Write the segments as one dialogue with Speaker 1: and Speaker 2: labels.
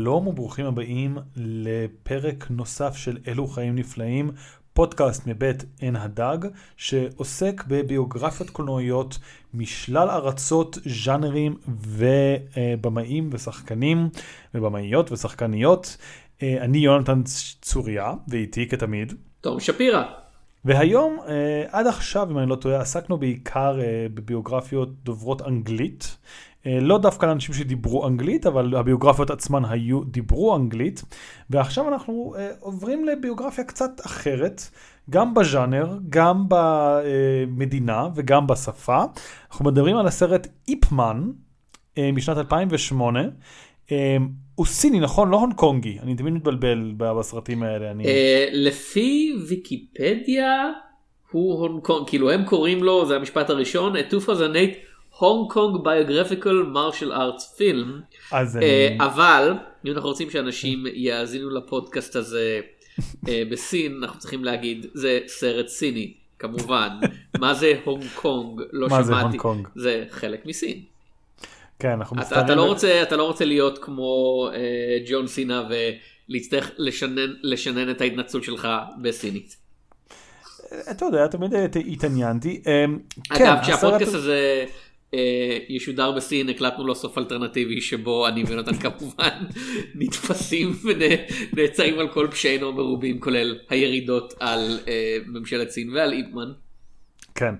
Speaker 1: שלום וברוכים הבאים לפרק נוסף של אלו חיים נפלאים, פודקאסט מבית עין הדג, שעוסק בביוגרפיות קולנועיות משלל ארצות, ז'אנרים ובמאים ושחקנים ובמאיות ושחקניות. אני יונתן צוריה, ואיתי כתמיד.
Speaker 2: תום שפירא.
Speaker 1: והיום, עד עכשיו, אם אני לא טועה, עסקנו בעיקר בביוגרפיות דוברות אנגלית. לא דווקא לאנשים שדיברו אנגלית, אבל הביוגרפיות עצמן היו, דיברו אנגלית. ועכשיו אנחנו uh, עוברים לביוגרפיה קצת אחרת, גם בז'אנר, גם במדינה וגם בשפה. אנחנו מדברים על הסרט איפמן uh, משנת 2008. Uh, הוא סיני, נכון? לא הונג קונגי. אני תמיד מתבלבל בסרטים האלה. אני...
Speaker 2: לפי ויקיפדיה הוא הונג קונג, כאילו הם קוראים לו, זה המשפט הראשון, 2008. הונג קונג ביוגרפיקל מרשל ארטס פילם אבל אם אנחנו רוצים שאנשים יאזינו לפודקאסט הזה אה, בסין אנחנו צריכים להגיד זה סרט סיני כמובן מה זה הונג קונג לא שמעתי זה חלק מסין.
Speaker 1: כן, אנחנו
Speaker 2: אתה, אתה, לא רוצה, אתה לא רוצה להיות כמו אה, ג'ון סינה ולהצטרך לשנן, לשנן את ההתנצלות שלך בסינית.
Speaker 1: אתה יודע, תמיד התעניינתי.
Speaker 2: אגב, כן, כשהפודקאסט הזה אה, ישודר בסין הקלטנו לו סוף אלטרנטיבי שבו אני ונתן כמובן נתפסים ונעצרים על כל פשעינו המרובים כולל הירידות על אה, ממשלת סין ועל איפמן.
Speaker 1: כן.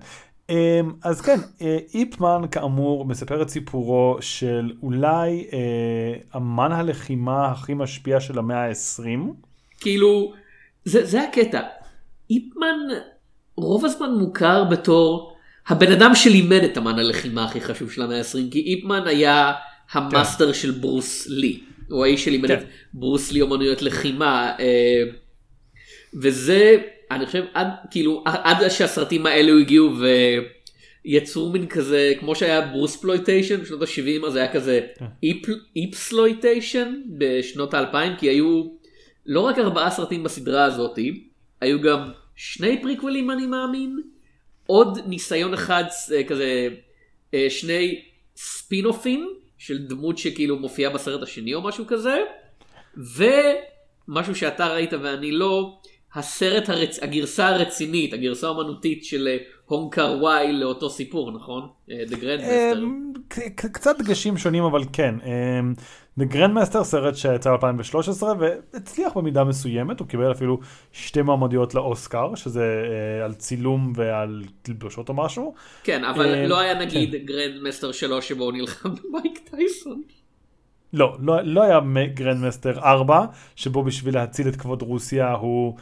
Speaker 1: אמ, אז כן, אה, איפמן כאמור מספר את סיפורו של אולי אמן הלחימה הכי משפיע של המאה ה-20.
Speaker 2: כאילו, זה, זה הקטע. איפמן רוב הזמן מוכר בתור הבן אדם שלימד את אמן הלחימה הכי חשוב של המאה ה-20 כי איפמן היה המאסטר כן. של ברוס לי. הוא האיש שלימד כן. את ברוס לי אומנויות לחימה אה, וזה אני חושב עד כאילו עד שהסרטים האלו הגיעו ויצרו מין כזה כמו שהיה Bruceploitation בשנות ה-70 אז היה כזה כן. איפסלויטיישן בשנות ה-2000 כי היו לא רק ארבעה סרטים בסדרה הזאתי היו גם שני פריקוולים אני מאמין. עוד ניסיון אחד אה, כזה אה, שני ספינופים של דמות שכאילו מופיעה בסרט השני או משהו כזה ומשהו שאתה ראית ואני לא הסרט הרצ... הגרסה הרצינית הגרסה האמנותית של אה, הונג קר וואי לאותו סיפור נכון? The.
Speaker 1: אמ, קצת דגשים שונים אבל כן. The Grandmaster סרט שיצא ב-2013 והצליח במידה מסוימת, הוא קיבל אפילו שתי מעמדיות לאוסקר, שזה אה, על צילום ועל תלבושות או משהו.
Speaker 2: כן, אבל אה, לא היה נגיד כן. Grandmaster 3 שבו הוא נלחם במייק טייסון.
Speaker 1: לא, לא, לא היה Grandmaster 4, שבו בשביל להציל את כבוד רוסיה הוא,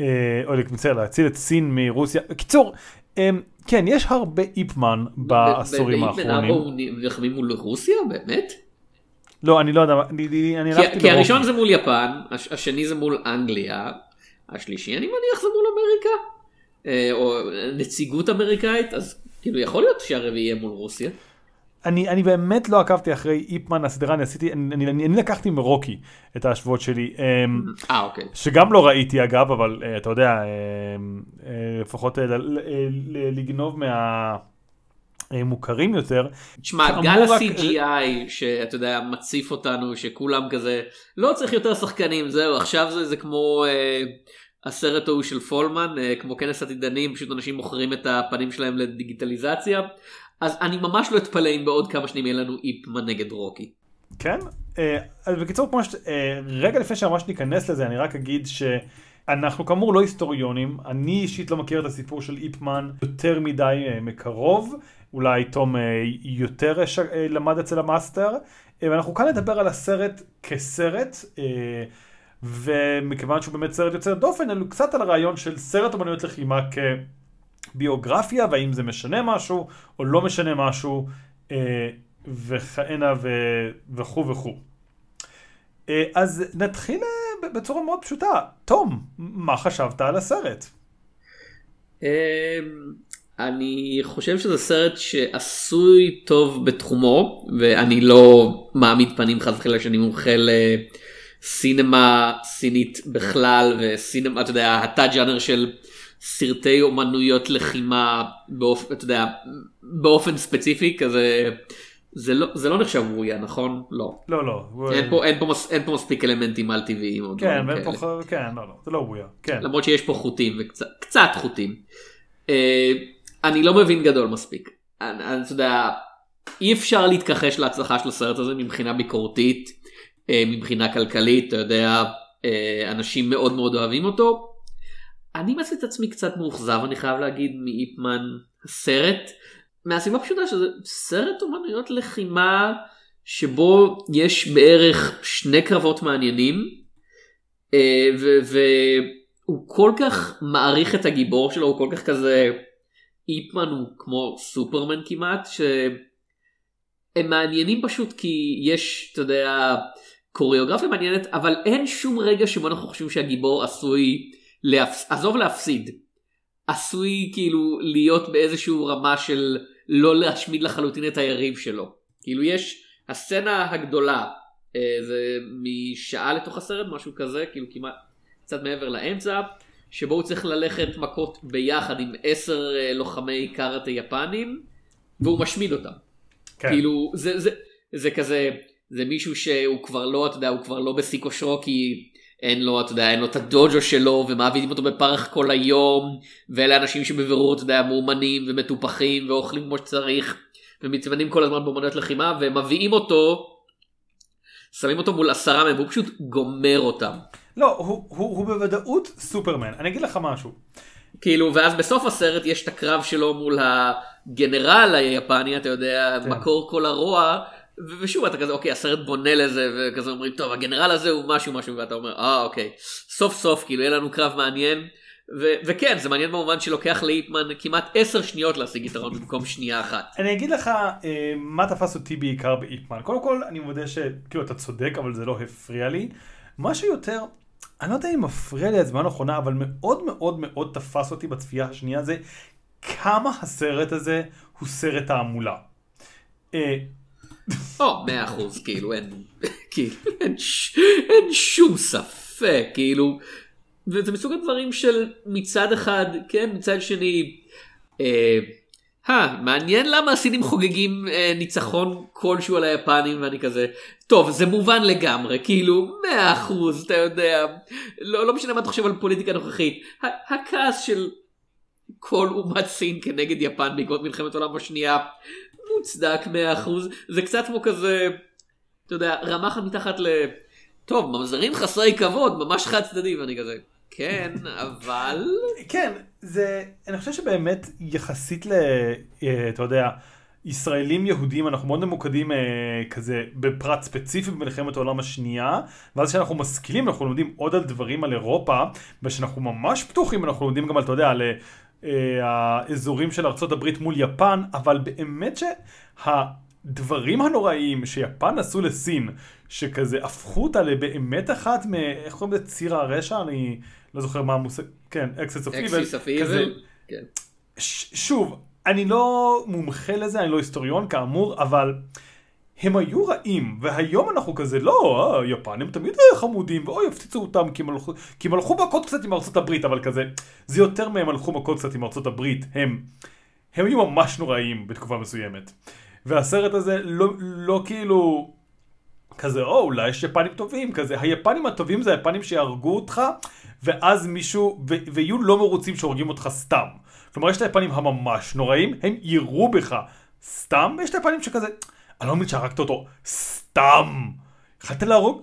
Speaker 1: אה, או מצטער, להציל את סין מרוסיה. בקיצור, אה, כן, יש הרבה איפמן בעשורים האחרונים. באיפמן 4
Speaker 2: הוא נלחמים מול רוסיה? באמת?
Speaker 1: לא, אני לא יודע, אני, אני
Speaker 2: הלכתי... כי הראשון זה מול יפן, השני זה מול אנגליה, השלישי אני מניח זה מול אמריקה, אה, או נציגות אמריקאית, אז כאילו יכול להיות שהרביעי יהיה מול רוסיה.
Speaker 1: אני, אני באמת לא עקבתי אחרי איפמן הסדרה, אני עשיתי, אני, אני, אני לקחתי מרוקי את ההשוות שלי. אמ,
Speaker 2: אה, אוקיי.
Speaker 1: שגם לא ראיתי אגב, אבל uh, אתה יודע, uh, uh, לפחות uh, לגנוב מה... מוכרים יותר.
Speaker 2: תשמע, גל ה-CGI רק... שאתה יודע מציף אותנו שכולם כזה לא צריך יותר שחקנים זהו עכשיו זה, זה כמו אה, הסרט ההוא של פולמן אה, כמו כנס עתידנים פשוט אנשים מוכרים את הפנים שלהם לדיגיטליזציה אז אני ממש לא אתפלא אם בעוד כמה שנים יהיה לנו איפמן נגד רוקי.
Speaker 1: כן, אה, אז בקיצור כמו ש... אה, רגע לפני שממש ניכנס לזה אני רק אגיד ש... אנחנו כאמור לא היסטוריונים, אני אישית לא מכיר את הסיפור של איפמן יותר מדי אה, מקרוב, אולי תום אה, יותר אה, למד אצל המאסטר, ואנחנו כאן נדבר על הסרט כסרט, ומכיוון שהוא באמת סרט יוצר דופן, אלו קצת על הרעיון של סרט אמנויות לחימה כביוגרפיה, והאם זה משנה משהו או לא משנה משהו, וכהנה וכו' וכו'. אז נתחיל בצורה מאוד פשוטה. תום, מה חשבת על הסרט?
Speaker 2: אני חושב שזה סרט שעשוי טוב בתחומו ואני לא מעמיד פנים חס וחלילה שאני מומחה לסינמה סינית בכלל וסינמה אתה יודע התא ג'אנר של סרטי אומנויות לחימה באופ, אתה יודע, באופן ספציפי כזה זה לא, זה לא נחשב וויה, נכון? לא.
Speaker 1: לא, לא.
Speaker 2: אין פה, אין, פה מס, אין פה מספיק אלמנטים על טבעיים
Speaker 1: כן, ואין. פה, כן, לא, לא, זה לא וויה. כן.
Speaker 2: למרות שיש פה חוטים וקצת קצת חוטים. אה, אני לא מבין גדול מספיק. אני, אני, אתה יודע, אי אפשר להתכחש להצלחה של הסרט הזה מבחינה ביקורתית, אה, מבחינה כלכלית, אתה יודע, אה, אנשים מאוד מאוד אוהבים אותו. אני מצא את עצמי קצת מאוכזב, אני חייב להגיד, מאיפמן הסרט, מהסיבה הפשוטה שזה סרט אומנויות לחימה שבו יש בערך שני קרבות מעניינים, אה, והוא כל כך מעריך את הגיבור שלו, הוא כל כך כזה, איפמן הוא כמו סופרמן כמעט, שהם מעניינים פשוט כי יש, אתה יודע, קוריאוגרפיה מעניינת, אבל אין שום רגע שבו אנחנו חושבים שהגיבור עשוי, להפס... עזוב להפסיד, עשוי כאילו להיות באיזשהו רמה של לא להשמיד לחלוטין את היריב שלו. כאילו יש הסצנה הגדולה, אה, זה משעה לתוך הסרט, משהו כזה, כאילו כמעט קצת מעבר לאמצע, שבו הוא צריך ללכת מכות ביחד עם עשר אה, לוחמי קארטה יפנים, והוא משמיד אותם.
Speaker 1: כן.
Speaker 2: כאילו זה זה זה כזה זה מישהו שהוא כבר לא אתה יודע הוא כבר לא בשיא כושרו כי אין לו אתה יודע אין לו את הדוג'ו שלו ומעבידים אותו בפרך כל היום ואלה אנשים שבבירור אתה יודע מאומנים ומטופחים ואוכלים כמו שצריך ומתמנים כל הזמן באמנות לחימה ומביאים אותו. שמים אותו מול עשרה מהם והוא פשוט גומר אותם.
Speaker 1: לא, הוא, הוא, הוא בוודאות סופרמן. אני אגיד לך משהו.
Speaker 2: כאילו ואז בסוף הסרט יש את הקרב שלו מול הגנרל היפני אתה יודע
Speaker 1: כן.
Speaker 2: מקור כל הרוע ושוב אתה כזה אוקיי הסרט בונה לזה וכזה אומרים טוב הגנרל הזה הוא משהו משהו ואתה אומר אה אוקיי סוף סוף כאילו יהיה לנו קרב מעניין ו- וכן זה מעניין במובן שלוקח לאיפמן כמעט עשר שניות להשיג יתרון במקום שנייה אחת.
Speaker 1: אני אגיד לך אה, מה תפס אותי בעיקר באיפמן. קודם כל, אני מודה שכאילו אתה צודק, אבל זה לא הפריע לי. משהו יותר, אני לא יודע אם מפריע לי הזמן האחרונה, אבל מאוד מאוד מאוד תפס אותי בצפייה השנייה זה כמה הסרט הזה הוא סרט תעמולה. אה,
Speaker 2: או מאה אחוז כאילו אין כאילו אין, ש... אין שום ספק כאילו וזה מסוג הדברים של מצד אחד כן מצד שני. אה, אה, מעניין למה הסינים חוגגים אה, ניצחון כלשהו על היפנים? ואני כזה טוב זה מובן לגמרי כאילו מאה אחוז אתה יודע לא, לא משנה מה אתה חושב על פוליטיקה נוכחית ה- הכעס של כל אומת סין כנגד יפן בעקבות מלחמת העולם השנייה מוצדק 100% זה קצת כמו כזה אתה יודע רמה מתחת ל... טוב ממזרים חסרי כבוד ממש חד צדדי. ואני כזה כן אבל
Speaker 1: כן, זה, אני חושב שבאמת יחסית ל... אה, אתה יודע, ישראלים יהודים, אנחנו מאוד ממוקדים אה, כזה בפרט ספציפי במלחמת העולם השנייה, ואז כשאנחנו משכילים אנחנו לומדים עוד על דברים על אירופה, ושאנחנו ממש פתוחים אנחנו לומדים גם על, אתה יודע, על אה, האזורים של הברית מול יפן, אבל באמת שהדברים הנוראיים שיפן עשו לסין, שכזה הפכו אותה לבאמת אחת מ... איך קוראים לזה? ציר הרשע? אני לא זוכר מה המושג, כן,
Speaker 2: Axis of Evil. כן.
Speaker 1: ש- שוב, אני לא מומחה לזה, אני לא היסטוריון כאמור, אבל הם היו רעים, והיום אנחנו כזה, לא, אה, יפנים תמיד חמודים, ואוי, הפציצו אותם כי הם הלכו, כי הם הלכו מכות קצת עם ארצות הברית, אבל כזה, זה יותר מהם הלכו מכות קצת עם ארצות הברית, הם, הם היו ממש נוראים בתקופה מסוימת. והסרט הזה לא, לא כאילו, כזה, או, אולי יש יפנים טובים, כזה, היפנים הטובים זה היפנים שיהרגו אותך, ואז מישהו, ו- ויהיו לא מרוצים שהורגים אותך סתם. כלומר, יש את היפנים הממש נוראים, הם יירו בך סתם, ויש את היפנים שכזה, אני לא מבין שהרגת אותו סתם. יכלת להרוג?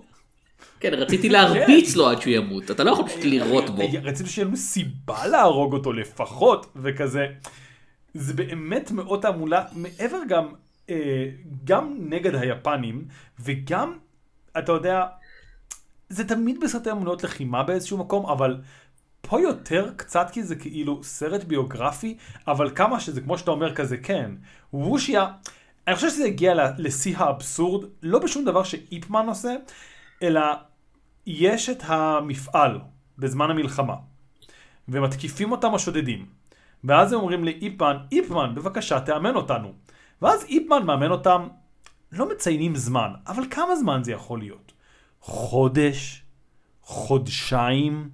Speaker 2: כן רציתי להרביץ לו עד שהוא ימות אתה לא יכול פשוט לירות בו.
Speaker 1: רצינו שיהיה לנו סיבה להרוג אותו לפחות, וכזה. זה באמת מאוד תעמולה, מעבר גם, גם נגד היפנים, וגם, אתה יודע, זה תמיד בסרטי אמונות לחימה באיזשהו מקום, אבל פה יותר קצת כי זה כאילו סרט ביוגרפי, אבל כמה שזה, כמו שאתה אומר, כזה כן. וושיה, אני חושב שזה הגיע לשיא האבסורד, לא בשום דבר שאיפמן עושה, אלא יש את המפעל בזמן המלחמה, ומתקיפים אותם השודדים. ואז הם אומרים לאיפמן, איפמן, בבקשה, תאמן אותנו. ואז איפמן מאמן אותם, לא מציינים זמן, אבל כמה זמן זה יכול להיות? חודש? חודשיים?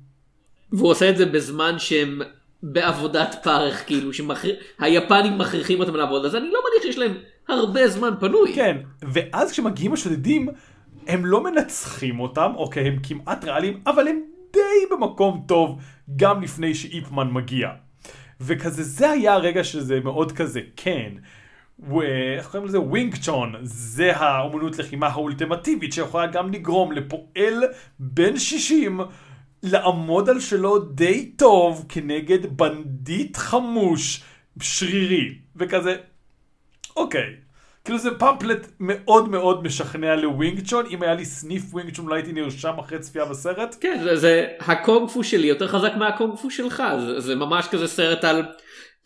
Speaker 2: והוא עושה את זה בזמן שהם בעבודת פרך כאילו שהיפנים מכריחים אותם לעבוד אז אני לא מניח שיש להם הרבה זמן פנוי.
Speaker 1: כן, ואז כשמגיעים השודדים הם לא מנצחים אותם, אוקיי, הם כמעט ריאליים, אבל הם די במקום טוב גם לפני שאיפמן מגיע. וכזה זה היה הרגע שזה מאוד כזה כן. איך קוראים לזה? ווינג צ'ון, זה האומנות לחימה האולטימטיבית שיכולה גם לגרום לפועל בן 60 לעמוד על שלו די טוב כנגד בנדיט חמוש שרירי וכזה אוקיי כאילו זה פמפלט מאוד מאוד משכנע לווינג צ'ון אם היה לי סניף ווינג צ'ון אולי הייתי נרשם אחרי צפייה בסרט.
Speaker 2: כן זה, זה הקונג פו שלי יותר חזק מהקונג פו שלך זה, זה ממש כזה סרט על.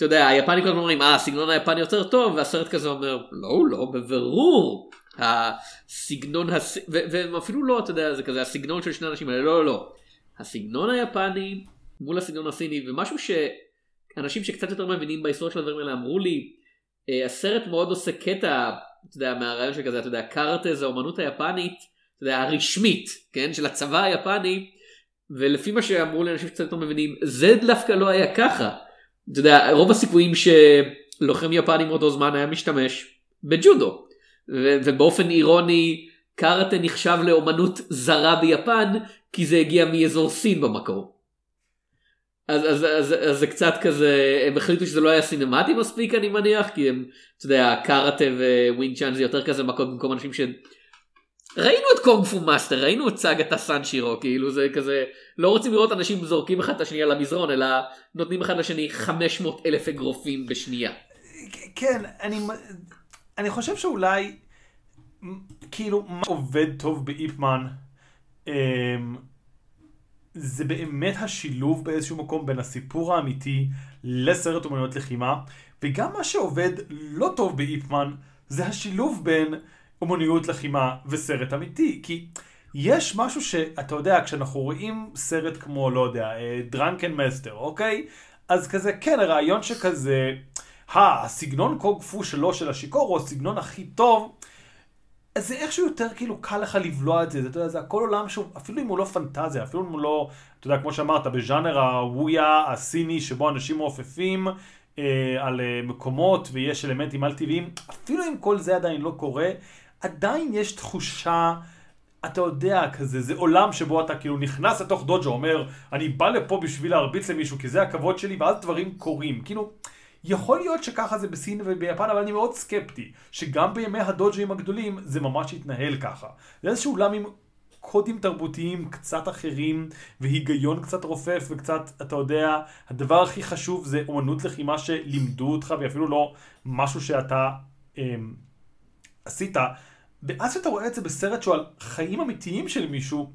Speaker 2: אתה יודע היפנים כזה אומרים אה הסגנון היפני יותר טוב והסרט כזה אומר לא לא בבירור הסגנון הס... והם אפילו לא אתה יודע זה כזה הסגנון של שני האנשים האלה לא לא לא הסגנון היפני מול הסגנון הסיני ומשהו שאנשים שקצת יותר מבינים בהיסטוריה של הדברים האלה אמרו לי אה, הסרט מאוד עושה קטע אתה יודע מהרעיון שכזה אתה יודע קארטה זה האומנות היפנית אתה יודע הרשמית כן של הצבא היפני ולפי מה שאמרו לי אנשים שקצת יותר מבינים זה דווקא לא היה ככה. אתה יודע רוב הסיכויים שלוחם יפני מאותו זמן היה משתמש בג'ודו ובאופן אירוני קראטה נחשב לאומנות זרה ביפן כי זה הגיע מאזור סין במקור. אז, אז, אז, אז זה קצת כזה הם החליטו שזה לא היה סינמטי מספיק אני מניח כי הם אתה יודע קראטה ווינג צ'ון זה יותר כזה מקום במקום אנשים ש... ראינו את קונג פו מאסטר ראינו את סאגת סנשירו כאילו זה כזה לא רוצים לראות אנשים זורקים אחד את השני על המזרון אלא נותנים אחד לשני 500 אלף אגרופים בשנייה.
Speaker 1: כן אני אני חושב שאולי כאילו מה עובד טוב באיפמן. אמ, זה באמת השילוב באיזשהו מקום בין הסיפור האמיתי לסרט אומנויות לחימה, וגם מה שעובד לא טוב באיפמן זה השילוב בין אומנויות לחימה וסרט אמיתי, כי יש משהו שאתה יודע, כשאנחנו רואים סרט כמו, לא יודע, דרנקן אה, מסטר, אוקיי? אז כזה, כן, הרעיון שכזה, הסגנון קונג פו שלו, של השיכור, הוא הסגנון הכי טוב. אז זה איכשהו יותר כאילו קל לך לבלוע את זה, אתה יודע, זה הכל עולם שהוא, אפילו אם הוא לא פנטזיה, אפילו אם הוא לא, אתה יודע, כמו שאמרת, בז'אנר הוויה הסיני, שבו אנשים מעופפים אה, על אה, מקומות ויש אלמנטים על טבעיים, אפילו אם כל זה עדיין לא קורה, עדיין יש תחושה, אתה יודע, כזה, זה עולם שבו אתה כאילו נכנס לתוך דוג'ו, אומר, אני בא לפה בשביל להרביץ למישהו, כי זה הכבוד שלי, ואז דברים קורים, כאילו... יכול להיות שככה זה בסין וביפן, אבל אני מאוד סקפטי, שגם בימי הדוג'ים הגדולים זה ממש יתנהל ככה. זה איזשהו עולם עם קודים תרבותיים קצת אחרים, והיגיון קצת רופף, וקצת, אתה יודע, הדבר הכי חשוב זה אומנות לחימה שלימדו אותך, ואפילו לא משהו שאתה אמ, עשית. ואז שאתה רואה את זה בסרט שהוא על חיים אמיתיים של מישהו,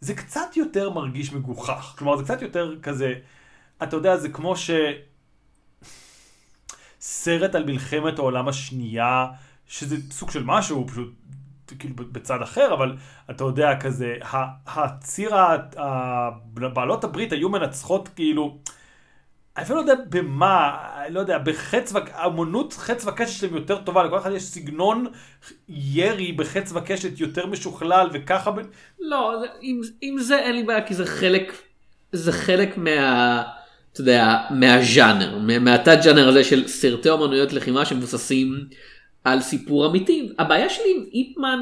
Speaker 1: זה קצת יותר מרגיש מגוחך. כלומר, זה קצת יותר כזה, אתה יודע, זה כמו ש... סרט על מלחמת העולם השנייה, שזה סוג של משהו, פשוט כאילו בצד אחר, אבל אתה יודע, כזה, הציר, בעלות הברית היו מנצחות כאילו, אפילו לא יודע במה, לא יודע, בחץ, האמנות חץ וקשת שלהם יותר טובה, לכל אחד יש סגנון ירי בחץ וקשת יותר משוכלל, וככה...
Speaker 2: לא, עם, עם זה אין לי בעיה, כי זה חלק, זה חלק מה... אתה יודע, מהז'אנר, מהתת ז'אנר הזה של סרטי אומנויות לחימה שמבוססים על סיפור אמיתי. הבעיה שלי עם איפמן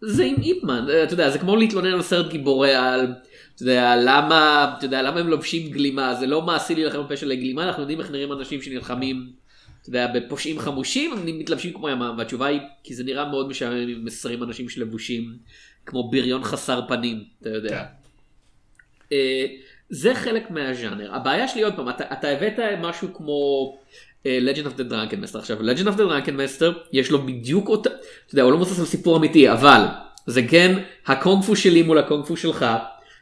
Speaker 2: זה עם איפמן, אתה יודע, זה כמו להתלונן על סרט גיבורי על, אתה יודע, למה, אתה יודע, למה הם לובשים גלימה, זה לא מעשי להילחם בפה של גלימה, אנחנו יודעים איך נראים אנשים שנלחמים, אתה יודע, בפושעים חמושים, הם מתלבשים כמו ימם, והתשובה היא, כי זה נראה מאוד משעמם עם 20 אנשים שלבושים כמו בריון חסר פנים, אתה יודע. כן. אה, זה חלק מהז'אנר. הבעיה שלי עוד פעם, אתה, אתה הבאת משהו כמו uh, Legend of the Drunken Master. עכשיו, Legend of the Drunken Master, יש לו בדיוק אותה, אתה יודע, הוא לא מבוסס על סיפור אמיתי, אבל זה כן הקונג פו שלי מול הקונג פו שלך.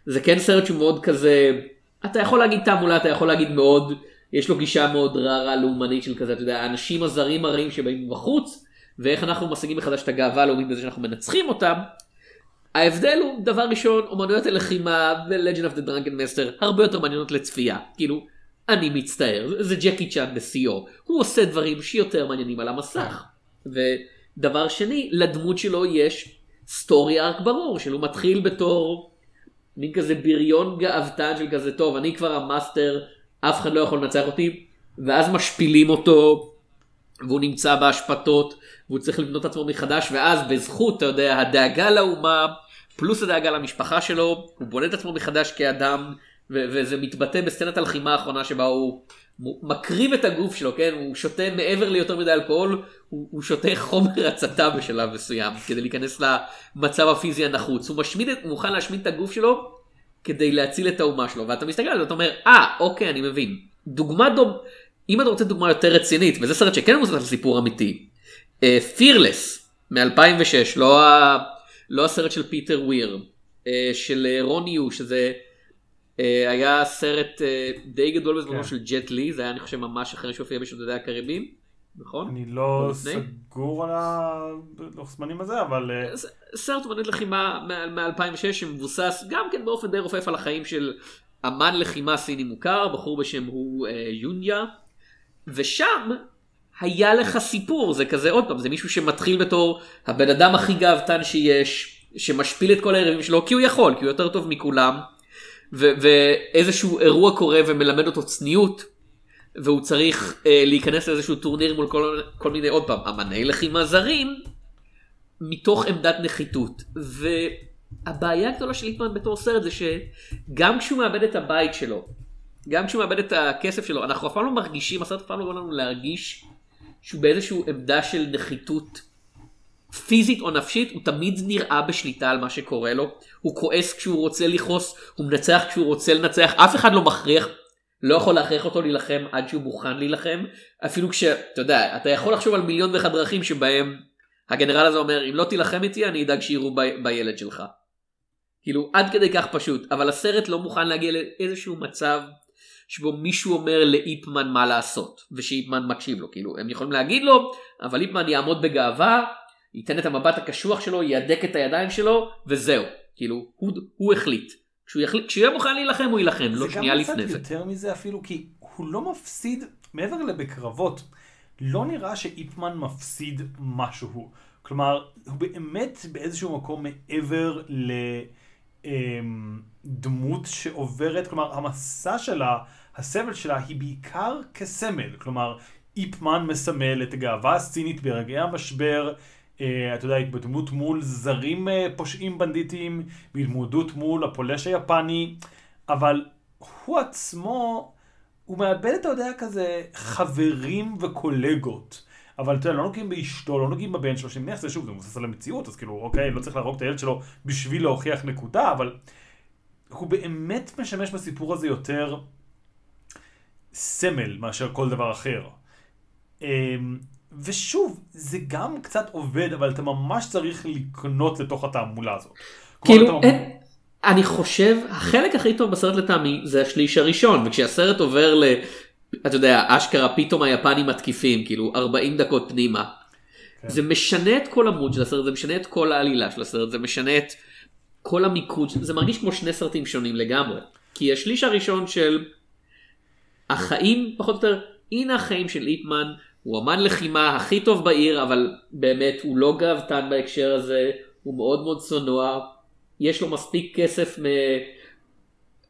Speaker 2: זה כן סרט שהוא מאוד כזה, אתה יכול להגיד תעמולה, אתה יכול להגיד מאוד, יש לו גישה מאוד ררה לאומנית של כזה, אתה יודע, האנשים הזרים הרעים שבאים בחוץ, ואיך אנחנו משיגים מחדש את הגאווה הלאומית בזה שאנחנו מנצחים אותם. ההבדל הוא דבר ראשון אומנויות הלחימה ו-Legend of the Drunken Master הרבה יותר מעניינות לצפייה. כאילו אני מצטער זה ג'קי צ'אן בשיאו. הוא עושה דברים שיותר מעניינים על המסך. ודבר שני לדמות שלו יש story arc ברור שהוא מתחיל בתור מין כזה בריון גאוותן של כזה טוב אני כבר המאסטר אף אחד לא יכול לנצח אותי, ואז משפילים אותו, והוא נמצא באשפתות, והוא צריך לבנות עצמו מחדש, ואז בזכות, אתה יודע, הדאגה לאומה, פלוס הדאגה למשפחה שלו, הוא בונה את עצמו מחדש כאדם, וזה מתבטא בסצנת הלחימה האחרונה שבה הוא מקריב את הגוף שלו, כן? הוא שותה מעבר ליותר מדי אלכוהול, הוא, הוא שותה חומר הצתה בשלב מסוים, כדי להיכנס למצב הפיזי הנחוץ. הוא משמיד, הוא מוכן להשמיד את הגוף שלו כדי להציל את האומה שלו, ואתה מסתכל על זה, אתה אומר, אה, ah, אוקיי, אני מבין. דוגמה דום, אם אתה רוצה דוגמה יותר רצינית, וזה סרט שכן מבוסס על סיפור אמיתי, פירלס uh, מ-2006, לא, ה... לא הסרט של פיטר וויר, uh, של uh, רוני יו, שזה היה סרט uh, די גדול בזמנו כן. של ג'ט לי, זה היה אני חושב ממש אחרי שהופיע בשודדי הקריבים, נכון?
Speaker 1: אני לא סגור על הלוח זמנים הזה, אבל...
Speaker 2: סרט אומנות לחימה מ-2006 שמבוסס גם כן באופן די רופף על החיים של אמן לחימה סיני מוכר, בחור בשם הוא יוניה, ושם היה לך סיפור, זה כזה עוד פעם, זה מישהו שמתחיל בתור הבן אדם הכי גאוותן שיש, שמשפיל את כל היריבים שלו, כי הוא יכול, כי הוא יותר טוב מכולם, ואיזשהו אירוע קורה ומלמד אותו צניעות, והוא צריך אה, להיכנס לאיזשהו טורניר מול כל, כל מיני, עוד פעם, אמני לחימה זרים, מתוך עמדת נחיתות. והבעיה הגדולה של ליפמן בתור סרט זה שגם כשהוא מאבד את הבית שלו, גם כשהוא מאבד את הכסף שלו, אנחנו אף פעם לא מרגישים, הסרט אף פעם לא גורם לנו להרגיש שהוא באיזושהי עמדה של נחיתות פיזית או נפשית, הוא תמיד נראה בשליטה על מה שקורה לו. הוא כועס כשהוא רוצה לכעוס, הוא מנצח כשהוא רוצה לנצח, אף אחד לא מכריח, לא יכול להכריח אותו להילחם עד שהוא מוכן להילחם. אפילו כשאתה יודע, אתה יכול לחשוב על מיליון ואחד דרכים שבהם הגנרל הזה אומר, אם לא תילחם איתי אני אדאג שיראו ב- בילד שלך. כאילו, עד כדי כך פשוט, אבל הסרט לא מוכן להגיע לאיזשהו מצב שבו מישהו אומר לאיפמן מה לעשות, ושאיפמן מקשיב לו, כאילו, הם יכולים להגיד לו, אבל איפמן יעמוד בגאווה, ייתן את המבט הקשוח שלו, יהדק את הידיים שלו, וזהו, כאילו, הוא, הוא החליט. כשהוא, יחליט, כשהוא יהיה מוכן להילחם, הוא יילחם, לא שנייה לפני
Speaker 1: זה. זה גם קצת יותר מזה אפילו, כי הוא לא מפסיד, מעבר לבקרבות, לא נראה שאיפמן מפסיד משהו. כלומר, הוא באמת באיזשהו מקום מעבר ל... אמ, שעוברת, כלומר המסע שלה, הסבל שלה היא בעיקר כסמל, כלומר איפמן מסמל את הגאווה הסצינית ברגעי המשבר, אתה יודע, התבדמות מול זרים אה, פושעים בנדיטים, בהתמודדות מול הפולש היפני, אבל הוא עצמו, הוא מאבד, אתה יודע, כזה חברים וקולגות. אבל אתה יודע, לא נוגעים באשתו, לא נוגעים בבן שלו, שאני מניח שזה שוב, זה מבוסס על המציאות, אז כאילו, אוקיי, לא צריך להרוג את הילד שלו בשביל להוכיח נקודה, אבל הוא באמת משמש בסיפור הזה יותר סמל מאשר כל דבר אחר. ושוב, זה גם קצת עובד, אבל אתה ממש צריך לקנות לתוך התעמולה הזאת.
Speaker 2: כאילו, אין, אני חושב, החלק הכי טוב בסרט לטעמי זה השליש הראשון, וכשהסרט עובר ל... אתה יודע, אשכרה פתאום היפנים מתקיפים, כאילו 40 דקות פנימה. כן. זה משנה את כל המוד של הסרט, זה משנה את כל העלילה של הסרט, זה משנה את כל המיקוד, זה מרגיש כמו שני סרטים שונים לגמרי. כי השליש הראשון של החיים, פחות או יותר, הנה החיים של איפמן, הוא אמן לחימה הכי טוב בעיר, אבל באמת הוא לא גאוותן בהקשר הזה, הוא מאוד מאוד צנוע, יש לו מספיק כסף מ...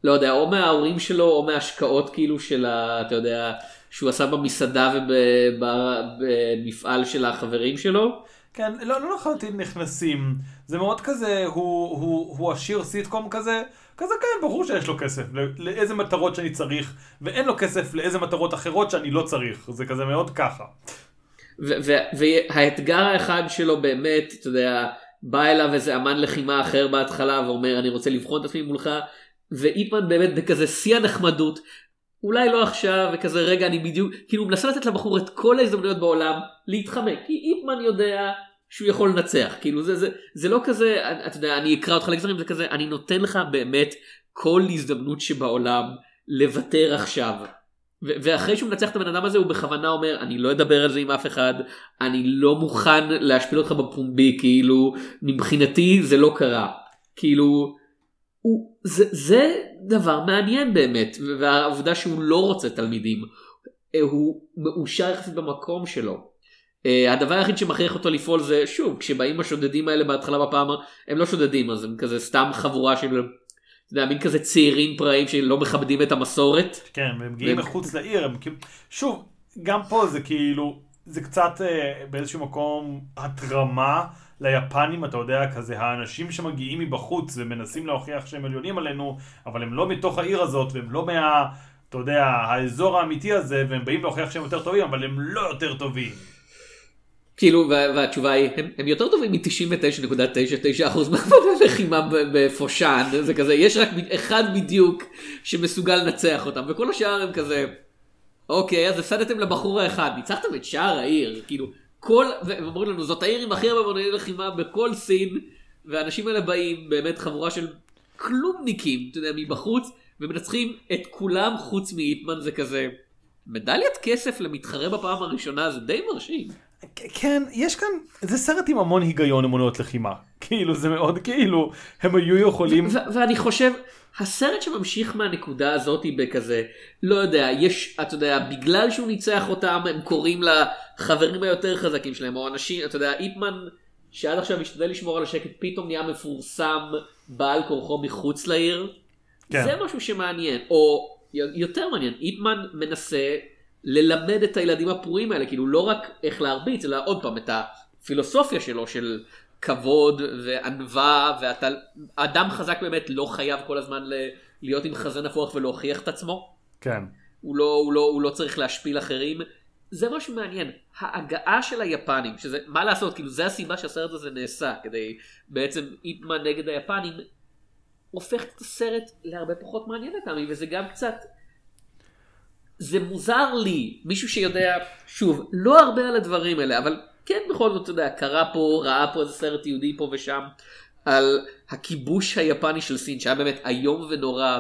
Speaker 2: לא יודע, או מההורים שלו או מהשקעות כאילו של ה... אתה יודע, שהוא עשה במסעדה ובמפעל של החברים שלו.
Speaker 1: כן, לא, לא לחלוטין נכנסים. זה מאוד כזה, הוא, הוא, הוא עשיר סיטקום כזה, כזה כן, ברור שיש לו כסף, לאיזה מטרות שאני צריך, ואין לו כסף לאיזה מטרות אחרות שאני לא צריך, זה כזה מאוד ככה.
Speaker 2: והאתגר האחד שלו באמת, אתה יודע, בא אליו איזה אמן לחימה אחר בהתחלה ואומר אני רוצה לבחון את עצמי מולך, ואיפמן באמת בכזה שיא הנחמדות, אולי לא עכשיו וכזה רגע אני בדיוק כאילו הוא מנסה לתת לבחור את כל ההזדמנויות בעולם להתחמק כי איפמן יודע שהוא יכול לנצח כאילו זה זה זה לא כזה אתה יודע אני אקרא אותך לגזרים זה כזה אני נותן לך באמת כל הזדמנות שבעולם לוותר עכשיו. ואחרי שהוא מנצח את הבן אדם הזה הוא בכוונה אומר אני לא אדבר על זה עם אף אחד אני לא מוכן להשפיל אותך בפומבי כאילו מבחינתי זה לא קרה כאילו הוא, זה, זה דבר מעניין באמת, והעובדה שהוא לא רוצה תלמידים, הוא מאושר יחסית במקום שלו. אה, הדבר היחיד שמכריח אותו לפעול זה שוב כשבאים השודדים האלה בהתחלה בפעם הם לא שודדים אז הם כזה סתם חבורה של אתה יודע, מין כזה צעירים פראים שלא מכבדים את המסורת.
Speaker 1: כן, והם מגיעים מחוץ לעיר, הם כאילו, שוב, גם פה זה כאילו, זה קצת אה, באיזשהו מקום התרמה ליפנים, אתה יודע, כזה האנשים שמגיעים מבחוץ ומנסים להוכיח שהם עליונים עלינו, אבל הם לא מתוך העיר הזאת, והם לא מה, אתה יודע, האזור האמיתי הזה, והם באים להוכיח שהם יותר טובים, אבל הם לא יותר טובים.
Speaker 2: כאילו, וה- והתשובה היא, הם, הם יותר טובים מ-99.99% מעבודי הלחימה בפושן, זה כזה, יש רק אחד בדיוק שמסוגל לנצח אותם, וכל השאר הם כזה, אוקיי, אז הפסדתם לבחור האחד, ניצחתם את שער העיר, כאילו, כל, והם אומרים לנו, זאת העיר עם הכי הרבה מעבודי לחימה בכל סין, והאנשים האלה באים, באמת חבורה של כלומניקים, אתה יודע, מבחוץ, ומנצחים את כולם חוץ מאיפמן, זה כזה, מדליית כסף למתחרה בפעם הראשונה, זה די מרשים.
Speaker 1: כן, יש כאן, זה סרט עם המון היגיון אמנויות לחימה. כאילו, זה מאוד כאילו, הם היו יכולים...
Speaker 2: ואני חושב, הסרט שממשיך מהנקודה הזאת בכזה, לא יודע, יש, אתה יודע, בגלל שהוא ניצח אותם, הם קוראים לחברים היותר חזקים שלהם, או אנשים, אתה יודע, איפמן, שעד עכשיו השתדל לשמור על השקט, פתאום נהיה מפורסם בעל כורחו מחוץ לעיר.
Speaker 1: כן.
Speaker 2: זה משהו שמעניין, או יותר מעניין, איפמן מנסה ללמד את הילדים הפרועים האלה, כאילו לא רק איך להרביץ, אלא עוד פעם את הפילוסופיה שלו של כבוד וענווה, ואתה, אדם חזק באמת לא חייב כל הזמן ל- להיות עם חזה נפוח ולהוכיח את עצמו,
Speaker 1: כן.
Speaker 2: הוא לא, הוא לא, הוא לא צריך להשפיל אחרים. זה משהו מעניין, ההגעה של היפנים, שזה, מה לעשות, כאילו זה הסיבה שהסרט הזה נעשה, כדי בעצם איפמן נגד היפנים, הופך את הסרט להרבה פחות מעניין לטעמי, וזה גם קצת, זה מוזר לי, מישהו שיודע, שוב, לא הרבה על הדברים האלה, אבל כן בכל זאת, אתה יודע, קרא פה, ראה פה איזה סרט יהודי פה ושם, על הכיבוש היפני של סין, שהיה באמת איום ונורא.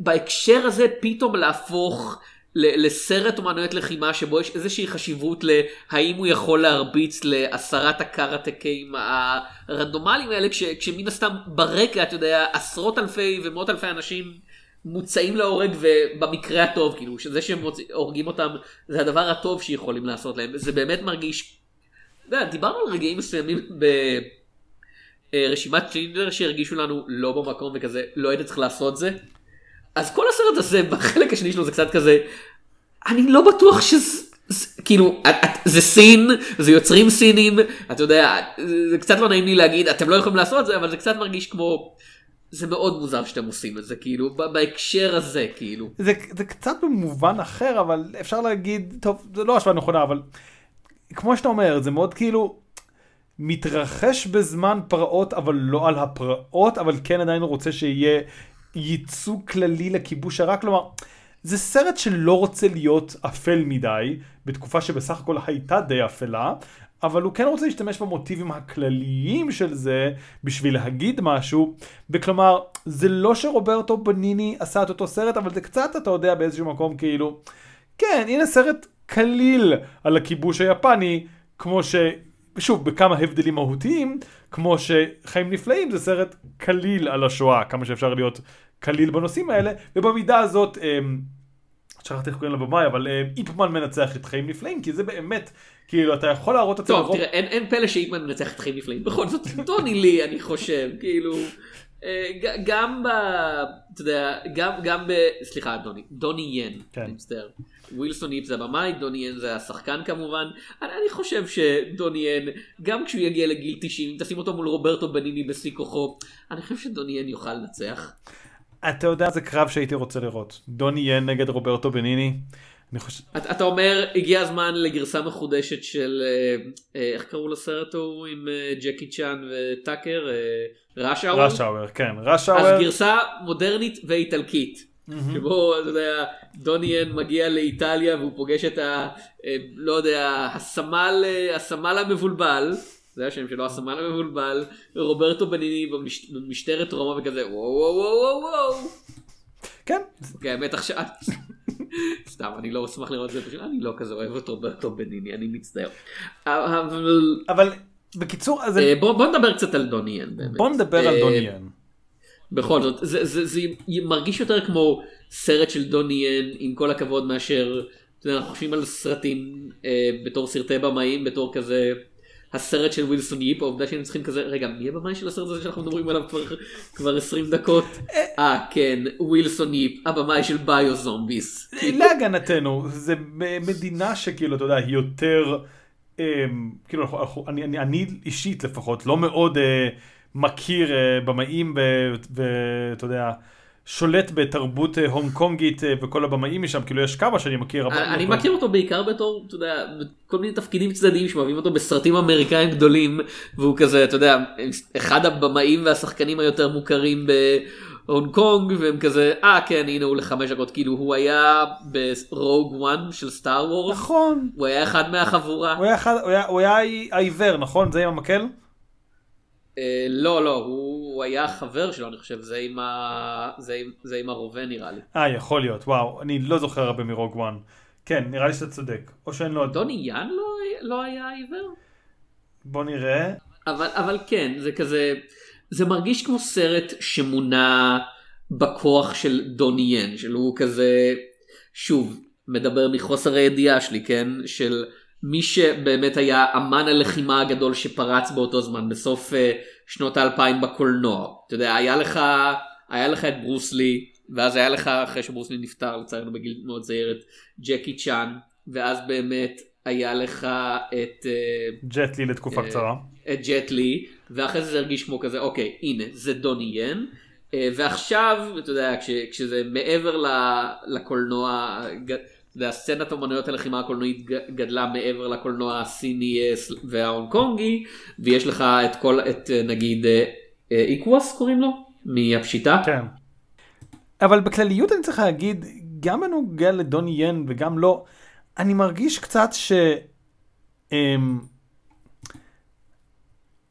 Speaker 2: בהקשר הזה פתאום להפוך לסרט אומנויות לחימה שבו יש איזושהי חשיבות להאם הוא יכול להרביץ לעשרת הקארטקים הרנדומליים האלה, כש, כשמן הסתם ברקע, אתה יודע, עשרות אלפי ומאות אלפי אנשים מוצאים להורג ובמקרה הטוב, כאילו, שזה שהם הורגים אותם זה הדבר הטוב שיכולים לעשות להם, זה באמת מרגיש, דיברנו על רגעים מסוימים ב... אה, טינדר שהרגישו לנו לא במקום וכזה לא היית צריך לעשות זה. אז כל הסרט הזה בחלק השני שלו זה קצת כזה אני לא בטוח שזה זה- כאילו את- את- זה סין זה יוצרים סינים אתה יודע זה- קצת לא נעים לי להגיד אתם לא יכולים לעשות זה אבל זה קצת מרגיש כמו זה מאוד מוזר שאתם עושים את זה כאילו בהקשר הזה כאילו.
Speaker 1: זה, זה קצת במובן אחר, אבל אפשר להגיד, טוב, זה לא השוואה נכונה, אבל כמו שאתה אומר, זה מאוד כאילו מתרחש בזמן פרעות, אבל לא על הפרעות, אבל כן עדיין רוצה שיהיה ייצוג כללי לכיבוש הרע, כלומר, זה סרט שלא רוצה להיות אפל מדי, בתקופה שבסך הכל הייתה די אפלה, אבל הוא כן רוצה להשתמש במוטיבים הכלליים של זה בשביל להגיד משהו, וכלומר, זה לא שרוברטו בניני עשה את אותו סרט, אבל זה קצת, אתה יודע, באיזשהו מקום כאילו, כן, הנה סרט קליל על הכיבוש היפני, כמו ש... שוב, בכמה הבדלים מהותיים, כמו שחיים נפלאים זה סרט קליל על השואה, כמה שאפשר להיות קליל בנושאים האלה, ובמידה הזאת, אמ, שכחתי איך קוראים לבמאי, אבל אמ, איפמן מנצח את חיים נפלאים, כי זה באמת, כאילו, אתה יכול להראות את זה
Speaker 2: טוב תראה אין, פלא שאיפמן מנצח את חיים נפלאים בכל זאת טוני לי אני חושב כאילו אה, גם ב... אתה יודע גם גם ב... סליחה דוני דוני ין
Speaker 1: כן.
Speaker 2: אני מצטער. ווילסון איפ זה הבמאי דוני ין זה השחקן כמובן אני, אני חושב שדוני ין גם כשהוא יגיע לגיל 90 אם תשים אותו מול רוברטו בניני בשיא כוחו אני חושב שדוני ין יוכל לנצח.
Speaker 1: אתה יודע, זה קרב שהייתי רוצה לראות. דוני ין נגד רוברטו בניני. אני חושב...
Speaker 2: אתה, אתה אומר הגיע הזמן לגרסה מחודשת של אה, אה, איך קראו לסרט ההוא עם אה, ג'קי צ'אן וטאקר ראש האוור.
Speaker 1: ראשאוור, כן,
Speaker 2: אז
Speaker 1: ראשאוור.
Speaker 2: גרסה מודרנית ואיטלקית. שבו אתה יודע דוני ין מגיע לאיטליה והוא פוגש את ה... לא יודע הסמל הסמל המבולבל. זה השם שלו הסמל המבולבל רוברטו בניני במש- במשטרת רומא וכזה וואו וואו וואו וואו.
Speaker 1: כן,
Speaker 2: אוקיי, האמת עכשיו, סתם אני לא אשמח לראות את זה פשוט אני לא כזה אוהב את רוברטו בניני אני מצטער. אבל
Speaker 1: בקיצור, אז
Speaker 2: אה, בוא נדבר קצת על דוני ין באמת.
Speaker 1: בוא נדבר על
Speaker 2: אה,
Speaker 1: דוני ין.
Speaker 2: בכל זאת זה, זה, זה מרגיש יותר כמו סרט של דוני ין עם כל הכבוד מאשר אתה יודע, אנחנו חושבים על סרטים אה, בתור סרטי במאים בתור כזה הסרט של ווילסון יפ, העובדה שהם צריכים כזה, רגע, מי הבמאי של הסרט הזה שאנחנו מדברים עליו כבר, כבר 20 דקות? אה, כן, ווילסון יפ, הבמאי של ביו זומביס.
Speaker 1: להגנתנו, זה מדינה שכאילו, אתה יודע, היא יותר, אמ, כאילו, אנחנו- אני- אני אני אישית לפחות, לא מאוד אה, מכיר אה, במאים ואתה יודע, שולט בתרבות אה, הונג קונגית אה, וכל הבמאים משם, כאילו יש כמה שאני מכיר.
Speaker 2: אני מכיר אותו בעיקר בתור, אתה יודע, כל מיני תפקידים צדדיים שאוהבים אותו בסרטים אמריקאים גדולים, והוא כזה, אתה יודע, אחד הבמאים והשחקנים היותר מוכרים בהונג קונג, והם כזה, אה כן, הנה הוא לחמש דקות, כאילו הוא היה ב-Rogue One של Star Wars,
Speaker 1: נכון.
Speaker 2: הוא היה אחד מהחבורה.
Speaker 1: הוא היה העיוור, נכון? זה עם המקל?
Speaker 2: אה, לא, לא, הוא היה חבר שלו, אני חושב, זה עם ה- זה עם- זה עם הרובה נראה לי.
Speaker 1: אה, יכול להיות, וואו, אני לא זוכר הרבה מ-Rogue One. כן, נראה לי שאתה צודק. או שאין לו...
Speaker 2: דוני ין לא לא היה עיוור?
Speaker 1: בוא נראה.
Speaker 2: אבל, אבל כן, זה כזה, זה מרגיש כמו סרט שמונע בכוח של דוני ין, של הוא כזה, שוב, מדבר מחוסר הידיעה שלי, כן? של מי שבאמת היה אמן הלחימה הגדול שפרץ באותו זמן, בסוף uh, שנות האלפיים בקולנוע. אתה יודע, היה לך, היה לך את ברוסלי, ואז היה לך, אחרי שברוסלי נפטר, לצערנו בגיל מאוד צעיר, את ג'קי צ'אן, ואז באמת היה לך את... Uh,
Speaker 1: ג'ט לי לתקופה
Speaker 2: אה,
Speaker 1: קצרה.
Speaker 2: את ג'ט לי, ואחרי זה זה הרגיש כמו כזה, אוקיי, הנה, זה דוני ין, אה, ועכשיו, אתה יודע, כש, כשזה מעבר לקולנוע, ג- אתה יודע, סצנת אומנויות הלחימה הקולנועית גדלה מעבר לקולנוע הסיני אה, וההונג קונגי, ויש לך את כל, את אה, נגיד, אה, אה, איקווס קוראים לו? מהפשיטה?
Speaker 1: כן. אבל בכלליות אני צריך להגיד, גם בנוגע לדוני ין וגם לא, אני מרגיש קצת ש... אמ,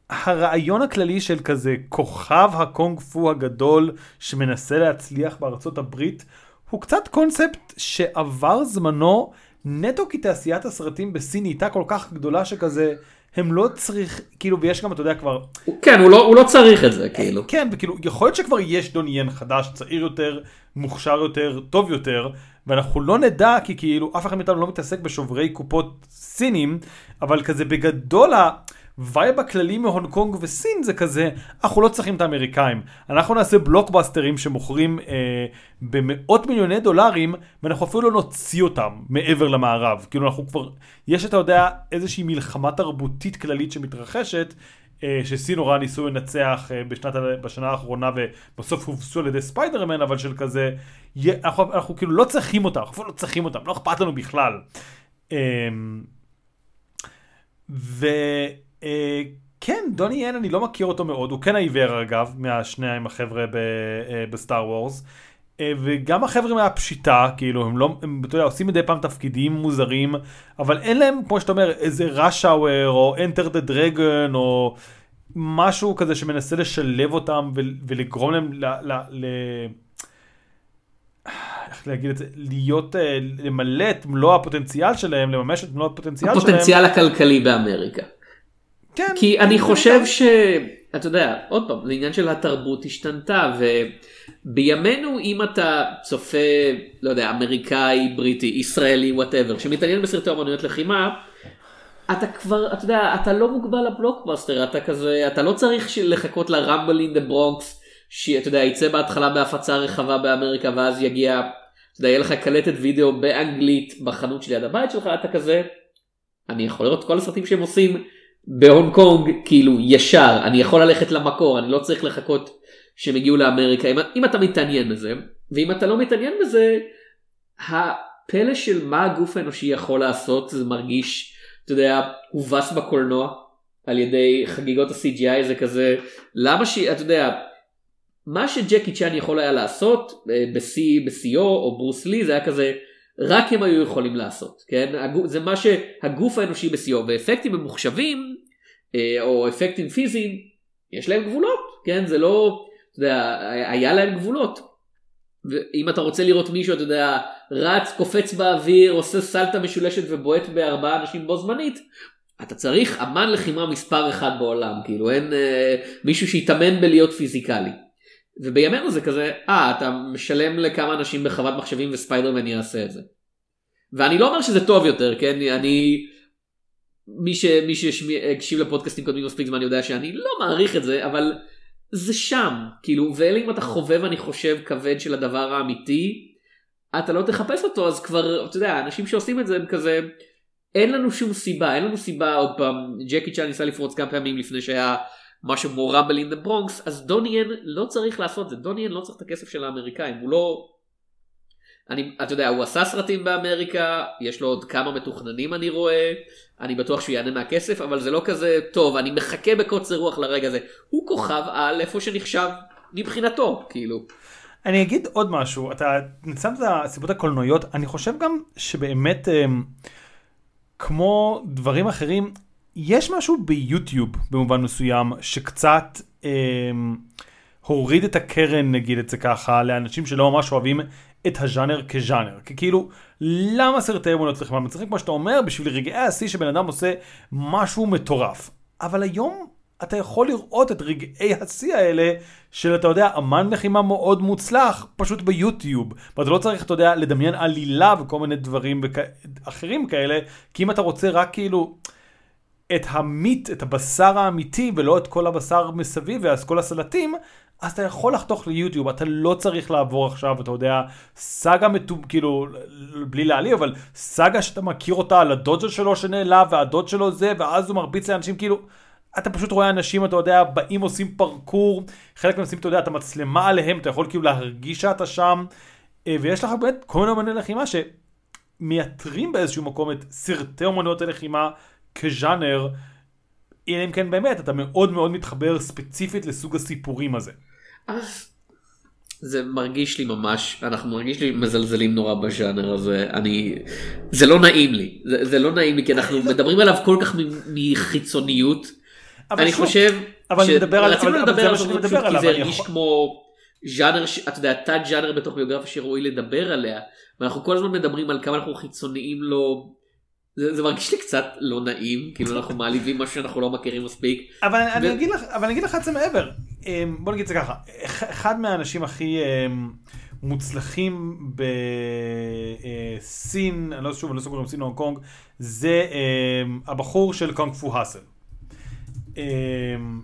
Speaker 1: הרעיון הכללי של כזה כוכב הקונג פו הגדול שמנסה להצליח בארצות הברית הוא קצת קונספט שעבר זמנו נטו כי תעשיית הסרטים בסין נהייתה כל כך גדולה שכזה הם לא צריך כאילו ויש גם אתה יודע כבר
Speaker 2: כן, הוא לא, הוא לא צריך את זה, כאילו.
Speaker 1: כן, וכאילו, יכול להיות שכבר יש דוני ין חדש, צעיר יותר, מוכשר יותר, טוב יותר, ואנחנו לא נדע, כי כאילו, אף אחד מאיתנו לא מתעסק בשוברי קופות סינים, אבל כזה בגדול, ה-vibe הכללי מהונג קונג וסין זה כזה, אנחנו לא צריכים את האמריקאים. אנחנו נעשה בלוקבאסטרים שמוכרים אה, במאות מיליוני דולרים, ואנחנו אפילו לא נוציא אותם מעבר למערב. כאילו, אנחנו כבר, יש, אתה יודע, איזושהי מלחמה תרבותית כללית שמתרחשת, אה, שסין נורא ניסו לנצח אה, בשנת, בשנה האחרונה ובסוף הובסו על ידי ספיידרמן אבל של כזה יה- אנחנו, אנחנו כאילו לא צריכים אותם אנחנו לא צריכים אותם לא אכפת לנו בכלל. וכן דוני ין אני לא מכיר אותו מאוד הוא כן העיוור אגב מהשניים החבר'ה ב- אה, בסטאר וורס. אה, וגם החבר'ה מהפשיטה כאילו הם לא הם אתה יודע, עושים מדי פעם תפקידים מוזרים אבל אין להם כמו שאתה אומר איזה ראשאוור או enter the dragon או משהו כזה שמנסה לשלב אותם ו- ולגרום להם ל... ל, ל איך להגיד את זה, להיות, אה, למלא את מלוא הפוטנציאל שלהם, לממש את מלוא הפוטנציאל שלהם.
Speaker 2: הפוטנציאל הכלכלי באמריקה.
Speaker 1: כן.
Speaker 2: כי אני חושב ש... אתה יודע, עוד פעם, זה עניין של התרבות השתנתה, ובימינו אם אתה צופה, לא יודע, אמריקאי, בריטי, ישראלי, whatever, שמתעניין בסרטי אומנויות לחימה, אתה כבר, אתה יודע, אתה לא מוגבל לבלוקבאסטר, אתה כזה, אתה לא צריך לחכות ל-Rumble in the Bronx, שאתה יודע, יצא בהתחלה בהפצה רחבה באמריקה, ואז יגיע, אתה יודע, יהיה לך קלטת וידאו באנגלית בחנות שליד הבית שלך, אתה כזה, אני יכול לראות כל הסרטים שהם עושים בהונג קונג, כאילו, ישר, אני יכול ללכת למקור, אני לא צריך לחכות שהם הגיעו לאמריקה, אם, אם אתה מתעניין בזה, ואם אתה לא מתעניין בזה, הפלא של מה הגוף האנושי יכול לעשות, זה מרגיש, אתה יודע, הובס בקולנוע על ידי חגיגות ה-CGI, זה כזה, למה ש... אתה יודע, מה שג'קי צ'אן יכול היה לעשות אה, בשיא, בשיאו או ברוס לי זה היה כזה רק הם היו יכולים לעשות כן? זה מה שהגוף האנושי בשיאו ואפקטים ממוחשבים או אפקטים פיזיים יש להם גבולות כן זה לא אתה יודע, היה להם גבולות. ואם אתה רוצה לראות מישהו אתה יודע רץ קופץ באוויר עושה סלטה משולשת ובועט בארבעה אנשים בו זמנית אתה צריך אמן לחימה מספר אחד בעולם כאילו אין אה, מישהו שיתאמן בלהיות פיזיקלי. ובימינו זה כזה, אה, אתה משלם לכמה אנשים בחוות מחשבים וספיידרמן יעשה את זה. ואני לא אומר שזה טוב יותר, כן? אני... מי, שהקשיב לפודקאסטים קודמים מספיק זמן יודע שאני לא מעריך את זה אבל זה שם כאילו ואלה אם אתה חובב אני חושב כבד של הדבר האמיתי אתה לא תחפש אותו אז כבר אתה יודע אנשים שעושים את זה הם כזה אין לנו שום סיבה אין לנו סיבה עוד פעם ג'קי צ'אן ניסה לפרוץ כמה פעמים לפני שהיה משהו כמו רמבל אין דה ברונקס אז דוניאן לא צריך לעשות זה דוניאן לא צריך את הכסף של האמריקאים הוא לא. אני אתה יודע הוא עשה סרטים באמריקה יש לו עוד כמה מתוכננים אני רואה אני בטוח שהוא יענה מהכסף אבל זה לא כזה טוב אני מחכה בקוצר רוח לרגע הזה הוא כוכב על איפה שנחשב מבחינתו כאילו.
Speaker 1: אני אגיד עוד משהו אתה נצמת את הסיבות הקולנועיות אני חושב גם שבאמת אמ, כמו דברים אחרים יש משהו ביוטיוב במובן מסוים שקצת אה, הוריד את הקרן נגיד את זה ככה לאנשים שלא ממש אוהבים את הז'אנר כז'אנר. כי כאילו למה סרטי אמונות צריכים? מצליחים כמו שאתה אומר בשביל רגעי השיא שבן אדם עושה משהו מטורף. אבל היום אתה יכול לראות את רגעי השיא האלה של אתה יודע אמן לחימה מאוד מוצלח פשוט ביוטיוב. ואתה לא צריך אתה יודע לדמיין עלילה וכל מיני דברים וכ... אחרים כאלה כי אם אתה רוצה רק כאילו. את המיט, את הבשר האמיתי, ולא את כל הבשר מסביב, ואז כל הסלטים, אז אתה יכול לחתוך ליוטיוב, אתה לא צריך לעבור עכשיו, אתה יודע, סאגה מטוב, כאילו, בלי להעליב, אבל סאגה שאתה מכיר אותה על הדוד שלו שנעלב, והדוד שלו זה, ואז הוא מרביץ לאנשים, כאילו, אתה פשוט רואה אנשים, אתה יודע, באים עושים פרקור, חלק מהנושאים, אתה יודע, אתה מצלמה עליהם, אתה יכול כאילו להרגיש שאתה שם, אה, ויש לך באמת כל מיני אמני לחימה שמייתרים באיזשהו מקום את סרטי אמנויות הלחימה כז'אנר, אלא אם כן באמת אתה מאוד מאוד מתחבר ספציפית לסוג הסיפורים הזה.
Speaker 2: אז זה מרגיש לי ממש אנחנו מרגיש לי מזלזלים נורא בז'אנר הזה אני זה לא נעים לי זה, זה לא נעים לי כי אנחנו מדברים עליו כל כך מחיצוניות. אני שוב, חושב
Speaker 1: אבל ש... נדבר על
Speaker 2: רצינו לדבר על זה כי זה הרגיש יכול... כמו ז'אנר אתה יודע תת ז'אנר בתוך ביוגרפיה שראוי לדבר עליה ואנחנו כל הזמן מדברים על כמה אנחנו חיצוניים לו זה, זה מרגיש לי קצת לא נעים כאילו אנחנו מעליבים משהו שאנחנו לא מכירים מספיק.
Speaker 1: אבל ו... אני אגיד לך אבל אני אגיד לך את זה מעבר בוא נגיד את זה ככה אחד מהאנשים הכי אמ, מוצלחים בסין אני לא שוב אני לא סוגר עם סין או הונג קונג זה אמ, הבחור של קונג פו האסל.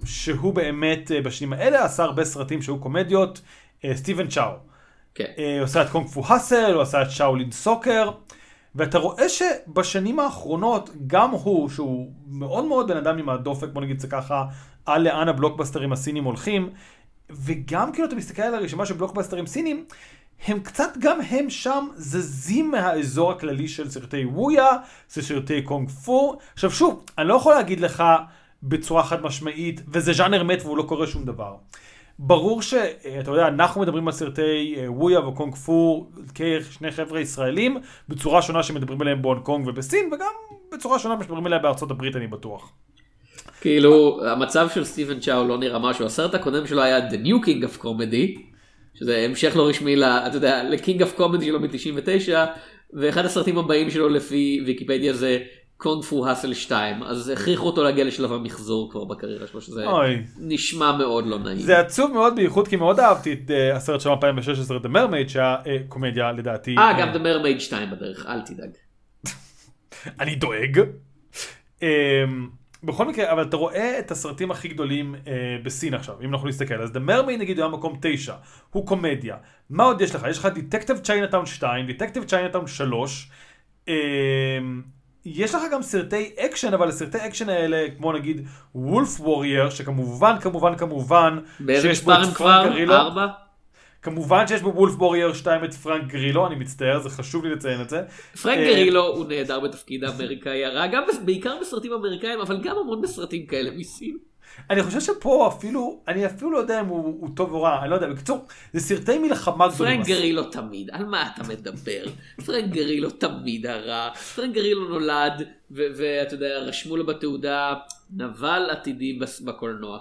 Speaker 1: שהוא באמת אה, בשנים האלה עשה הרבה סרטים שהיו קומדיות אה, סטיבן צ'או. כן. אה, הוא עשה את קונג פו האסל הוא עשה את שאולין סוקר. ואתה רואה שבשנים האחרונות, גם הוא, שהוא מאוד מאוד בן אדם עם הדופק, בוא נגיד את זה ככה, על לאן הבלוקבאסטרים הסינים הולכים, וגם כאילו אתה מסתכל על הרשימה של בלוקבאסטרים סינים, הם קצת גם הם שם זזים מהאזור הכללי של סרטי וויה, זה סרטי קונג פו. עכשיו שוב, אני לא יכול להגיד לך בצורה חד משמעית, וזה ז'אנר מת והוא לא קורא שום דבר. ברור שאתה יודע, אנחנו מדברים על סרטי אה, וויה וקונג פו כשני חבר'ה ישראלים, בצורה שונה שמדברים עליהם בהונג קונג ובסין, וגם בצורה שונה שמדברים עליה בארצות הברית, אני בטוח.
Speaker 2: כאילו, המצב של סטיבן צ'או לא נראה משהו, הסרט הקודם שלו היה The New King of Comedy, שזה המשך לא רשמי, אתה יודע, ל-King of Comedy שלו מ-99, ואחד הסרטים הבאים שלו לפי ויקיפדיה זה Kung Fu Hustle 2 אז הכריחו אותו להגיע לשלב המחזור כבר בקריירה שלו שזה אוי. נשמע מאוד לא נעים.
Speaker 1: זה עצוב מאוד בייחוד כי מאוד אהבתי את uh, הסרט של 2016 The Mermaid שהיה uh, קומדיה לדעתי.
Speaker 2: אה גם The Mermaid 2 בדרך אל תדאג.
Speaker 1: אני דואג. Um, בכל מקרה אבל אתה רואה את הסרטים הכי גדולים uh, בסין עכשיו אם אנחנו נסתכל אז The Mermaid נגיד היה מקום 9 הוא קומדיה מה עוד יש לך יש לך Detective Chinatown 2 Detective Chinatown 3. Um, יש לך גם סרטי אקשן, אבל הסרטי אקשן האלה, כמו נגיד Wolf Warrior, שכמובן, כמובן, כמובן,
Speaker 2: באיזה מספר הם כבר? ארבע?
Speaker 1: כמובן שיש בוולף וורייר 2 את פרנק גרילו, אני מצטער, זה חשוב לי לציין את זה.
Speaker 2: פרנק אה, גרילו הוא נהדר בתפקיד האמריקאי הרע, גם בעיקר בסרטים אמריקאים, אבל גם המון בסרטים כאלה מסין.
Speaker 1: אני חושב שפה אפילו, אני אפילו לא יודע אם הוא, הוא טוב או רע, אני לא יודע, בקיצור, זה סרטי מלחמה
Speaker 2: גדולים. פרנק גרילו תמיד, על מה אתה מדבר? פרנק גרילו תמיד הרע, פרנק גרילו נולד, ואתה יודע, רשמו לו בתעודה, נבל עתידי בקולנוע.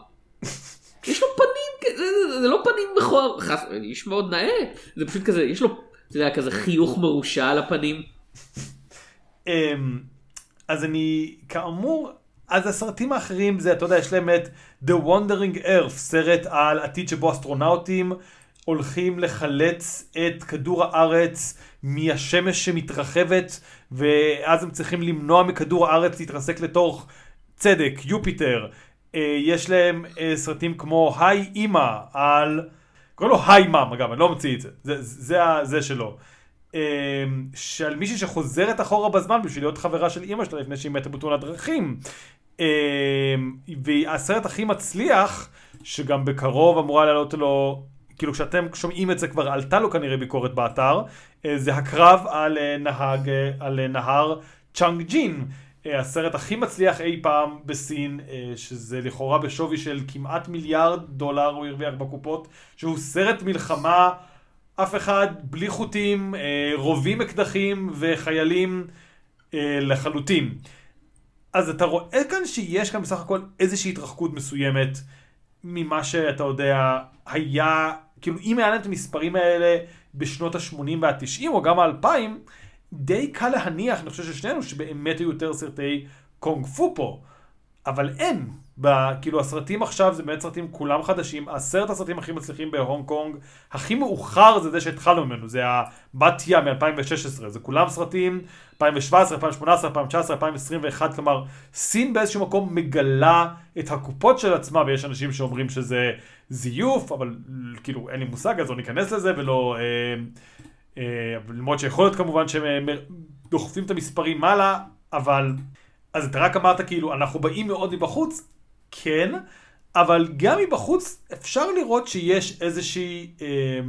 Speaker 2: יש לו פנים, זה, זה, זה לא פנים מכוער, איש מאוד נאה, זה פשוט כזה, יש לו, אתה יודע, כזה חיוך מרושע על הפנים.
Speaker 1: אמ, אז אני, כאמור, אז הסרטים האחרים זה, אתה יודע, יש להם את The Wandering Earth, סרט על עתיד שבו אסטרונאוטים הולכים לחלץ את כדור הארץ מהשמש שמתרחבת, ואז הם צריכים למנוע מכדור הארץ להתרסק לתוך צדק, יופיטר. אה, יש להם אה, סרטים כמו היי אימא על... קוראים לו היי מאם, אגב, אני לא ממציא את זה. זה, זה, זה, שלו. אה, שעל מישהי שחוזרת אחורה בזמן בשביל להיות חברה של אימא שלה לפני שהיא מתה בתאונת דרכים. והסרט הכי מצליח, שגם בקרוב אמורה לעלות לו, כאילו כשאתם שומעים את זה כבר עלתה לו כנראה ביקורת באתר, זה הקרב על נהג, על נהר צ'אנג ג'ין. אה, הסרט הכי מצליח אי פעם בסין, אה, שזה לכאורה בשווי של כמעט מיליארד דולר הוא הרוויח בקופות, שהוא סרט מלחמה, אף אחד בלי חוטים, אה, רובים אקדחים וחיילים לחלוטין. אז אתה רואה כאן שיש כאן בסך הכל איזושהי התרחקות מסוימת ממה שאתה יודע היה, כאילו אם היה להם את המספרים האלה בשנות ה-80 וה-90 או גם ה-2000, די קל להניח, אני חושב ששנינו, שבאמת היו יותר סרטי קונג פו פה. אבל אין. ב, כאילו הסרטים עכשיו זה באמת סרטים כולם חדשים, עשרת הסרטים הכי מצליחים בהונג קונג, הכי מאוחר זה זה שהתחלנו ממנו, זה הבת ים מ-2016, זה כולם סרטים 2017, 2018, 2019, 2021, כלומר סין באיזשהו מקום מגלה את הקופות של עצמה, ויש אנשים שאומרים שזה זיוף, אבל כאילו אין לי מושג אז לא ניכנס לזה ולא... אה, אה, למרות שיכול להיות כמובן שהם דוחפים את המספרים מעלה, אבל... אז אתה רק אמרת כאילו, אנחנו באים מאוד מבחוץ, כן, אבל גם מבחוץ אפשר לראות שיש איזושהי אה,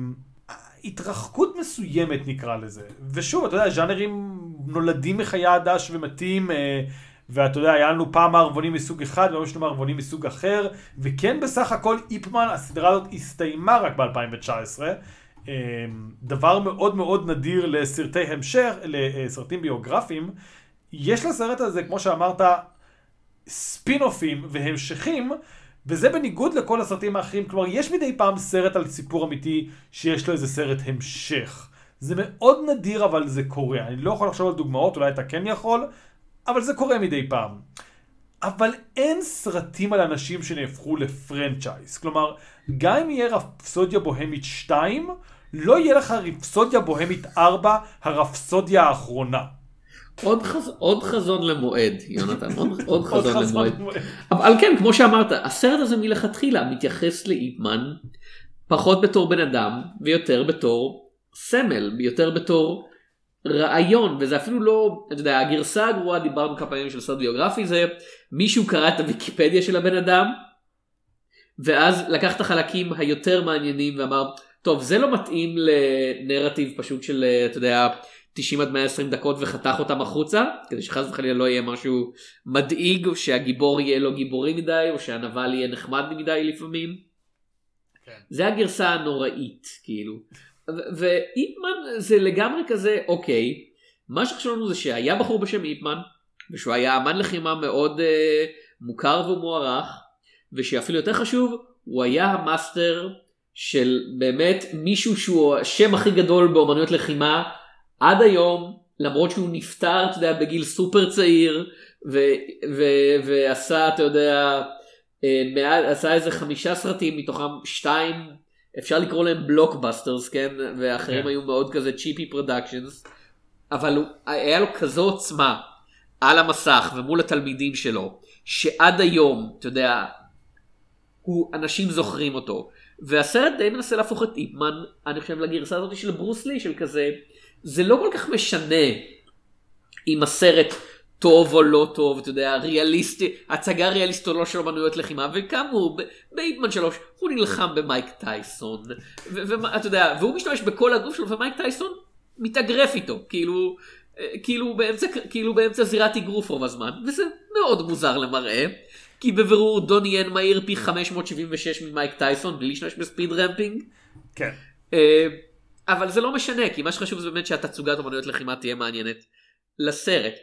Speaker 1: התרחקות מסוימת נקרא לזה. ושוב, אתה יודע, ז'אנרים נולדים מחיי הדש ומתים, אה, ואתה יודע, היה לנו פעם מערבונים מסוג אחד, והיום יש לנו מערבונים מסוג אחר, וכן בסך הכל איפמן, הסדרה הזאת הסתיימה רק ב-2019. אמ, דבר מאוד מאוד נדיר לסרטי המשך, לסרטים ביוגרפיים. יש לסרט הזה, כמו שאמרת, ספינופים והמשכים, וזה בניגוד לכל הסרטים האחרים. כלומר, יש מדי פעם סרט על סיפור אמיתי שיש לו איזה סרט המשך. זה מאוד נדיר, אבל זה קורה. אני לא יכול לחשוב על דוגמאות, אולי אתה כן יכול, אבל זה קורה מדי פעם. אבל אין סרטים על אנשים שנהפכו לפרנצ'ייז. כלומר, גם אם יהיה רפסודיה בוהמית 2, לא יהיה לך רפסודיה בוהמית 4, הרפסודיה האחרונה.
Speaker 2: עוד, חז... עוד חזון למועד, יונתן, עוד, עוד חזון למועד. אבל כן, כמו שאמרת, הסרט הזה מלכתחילה מתייחס לאיפמן פחות בתור בן אדם ויותר בתור סמל, יותר בתור רעיון, וזה אפילו לא, אתה יודע, הגרסה הגרועה, דיברנו כמה פעמים של סרט ביוגרפי, זה מישהו קרא את הוויקיפדיה של הבן אדם, ואז לקח את החלקים היותר מעניינים ואמר, טוב זה לא מתאים לנרטיב פשוט של אתה יודע 90 עד 120 דקות וחתך אותם החוצה כדי שחס וחלילה לא יהיה משהו מדאיג או שהגיבור יהיה לא גיבורי מדי או שהנבל יהיה נחמד מדי לפעמים. כן. זה הגרסה הנוראית כאילו. ואיפ מאן זה לגמרי כזה אוקיי מה שחשוב לנו זה שהיה בחור בשם איפ מאן ושהוא היה אמן לחימה מאוד uh, מוכר ומוערך ושאפילו יותר חשוב הוא היה המאסטר של באמת מישהו שהוא השם הכי גדול באומנויות לחימה עד היום למרות שהוא נפטר אתה יודע בגיל סופר צעיר ו- ו- ועשה אתה יודע אה, מעל, עשה איזה חמישה סרטים מתוכם שתיים אפשר לקרוא להם blockbusters כן ואחרים כן. היו מאוד כזה cheapy productions אבל הוא, היה לו כזו עוצמה על המסך ומול התלמידים שלו שעד היום אתה יודע הוא אנשים זוכרים אותו והסרט די מנסה להפוך את איפ מאן, אני חושב, לגרסה הזאת של ברוס לי, של כזה, זה לא כל כך משנה אם הסרט טוב או לא טוב, אתה יודע, ריאליסטי, הצגה ריאליסטית או לא של אמנויות לחימה, וכאמור, באיפ מאן שלוש, הוא נלחם במייק טייסון, ואתה יודע, והוא משתמש בכל הגוף שלו, ומייק טייסון מתאגרף איתו, כאילו, אה, כאילו באמצע, כאילו באמצע זירת אגרוף רוב הזמן, וזה מאוד מוזר למראה. כי בבירור דוני ין מהיר פי 576 ממייק טייסון בלי להשתמש ב-speed ramping.
Speaker 1: כן.
Speaker 2: אה, אבל זה לא משנה כי מה שחשוב זה באמת שהתצוגת אמנויות לחימה תהיה מעניינת לסרט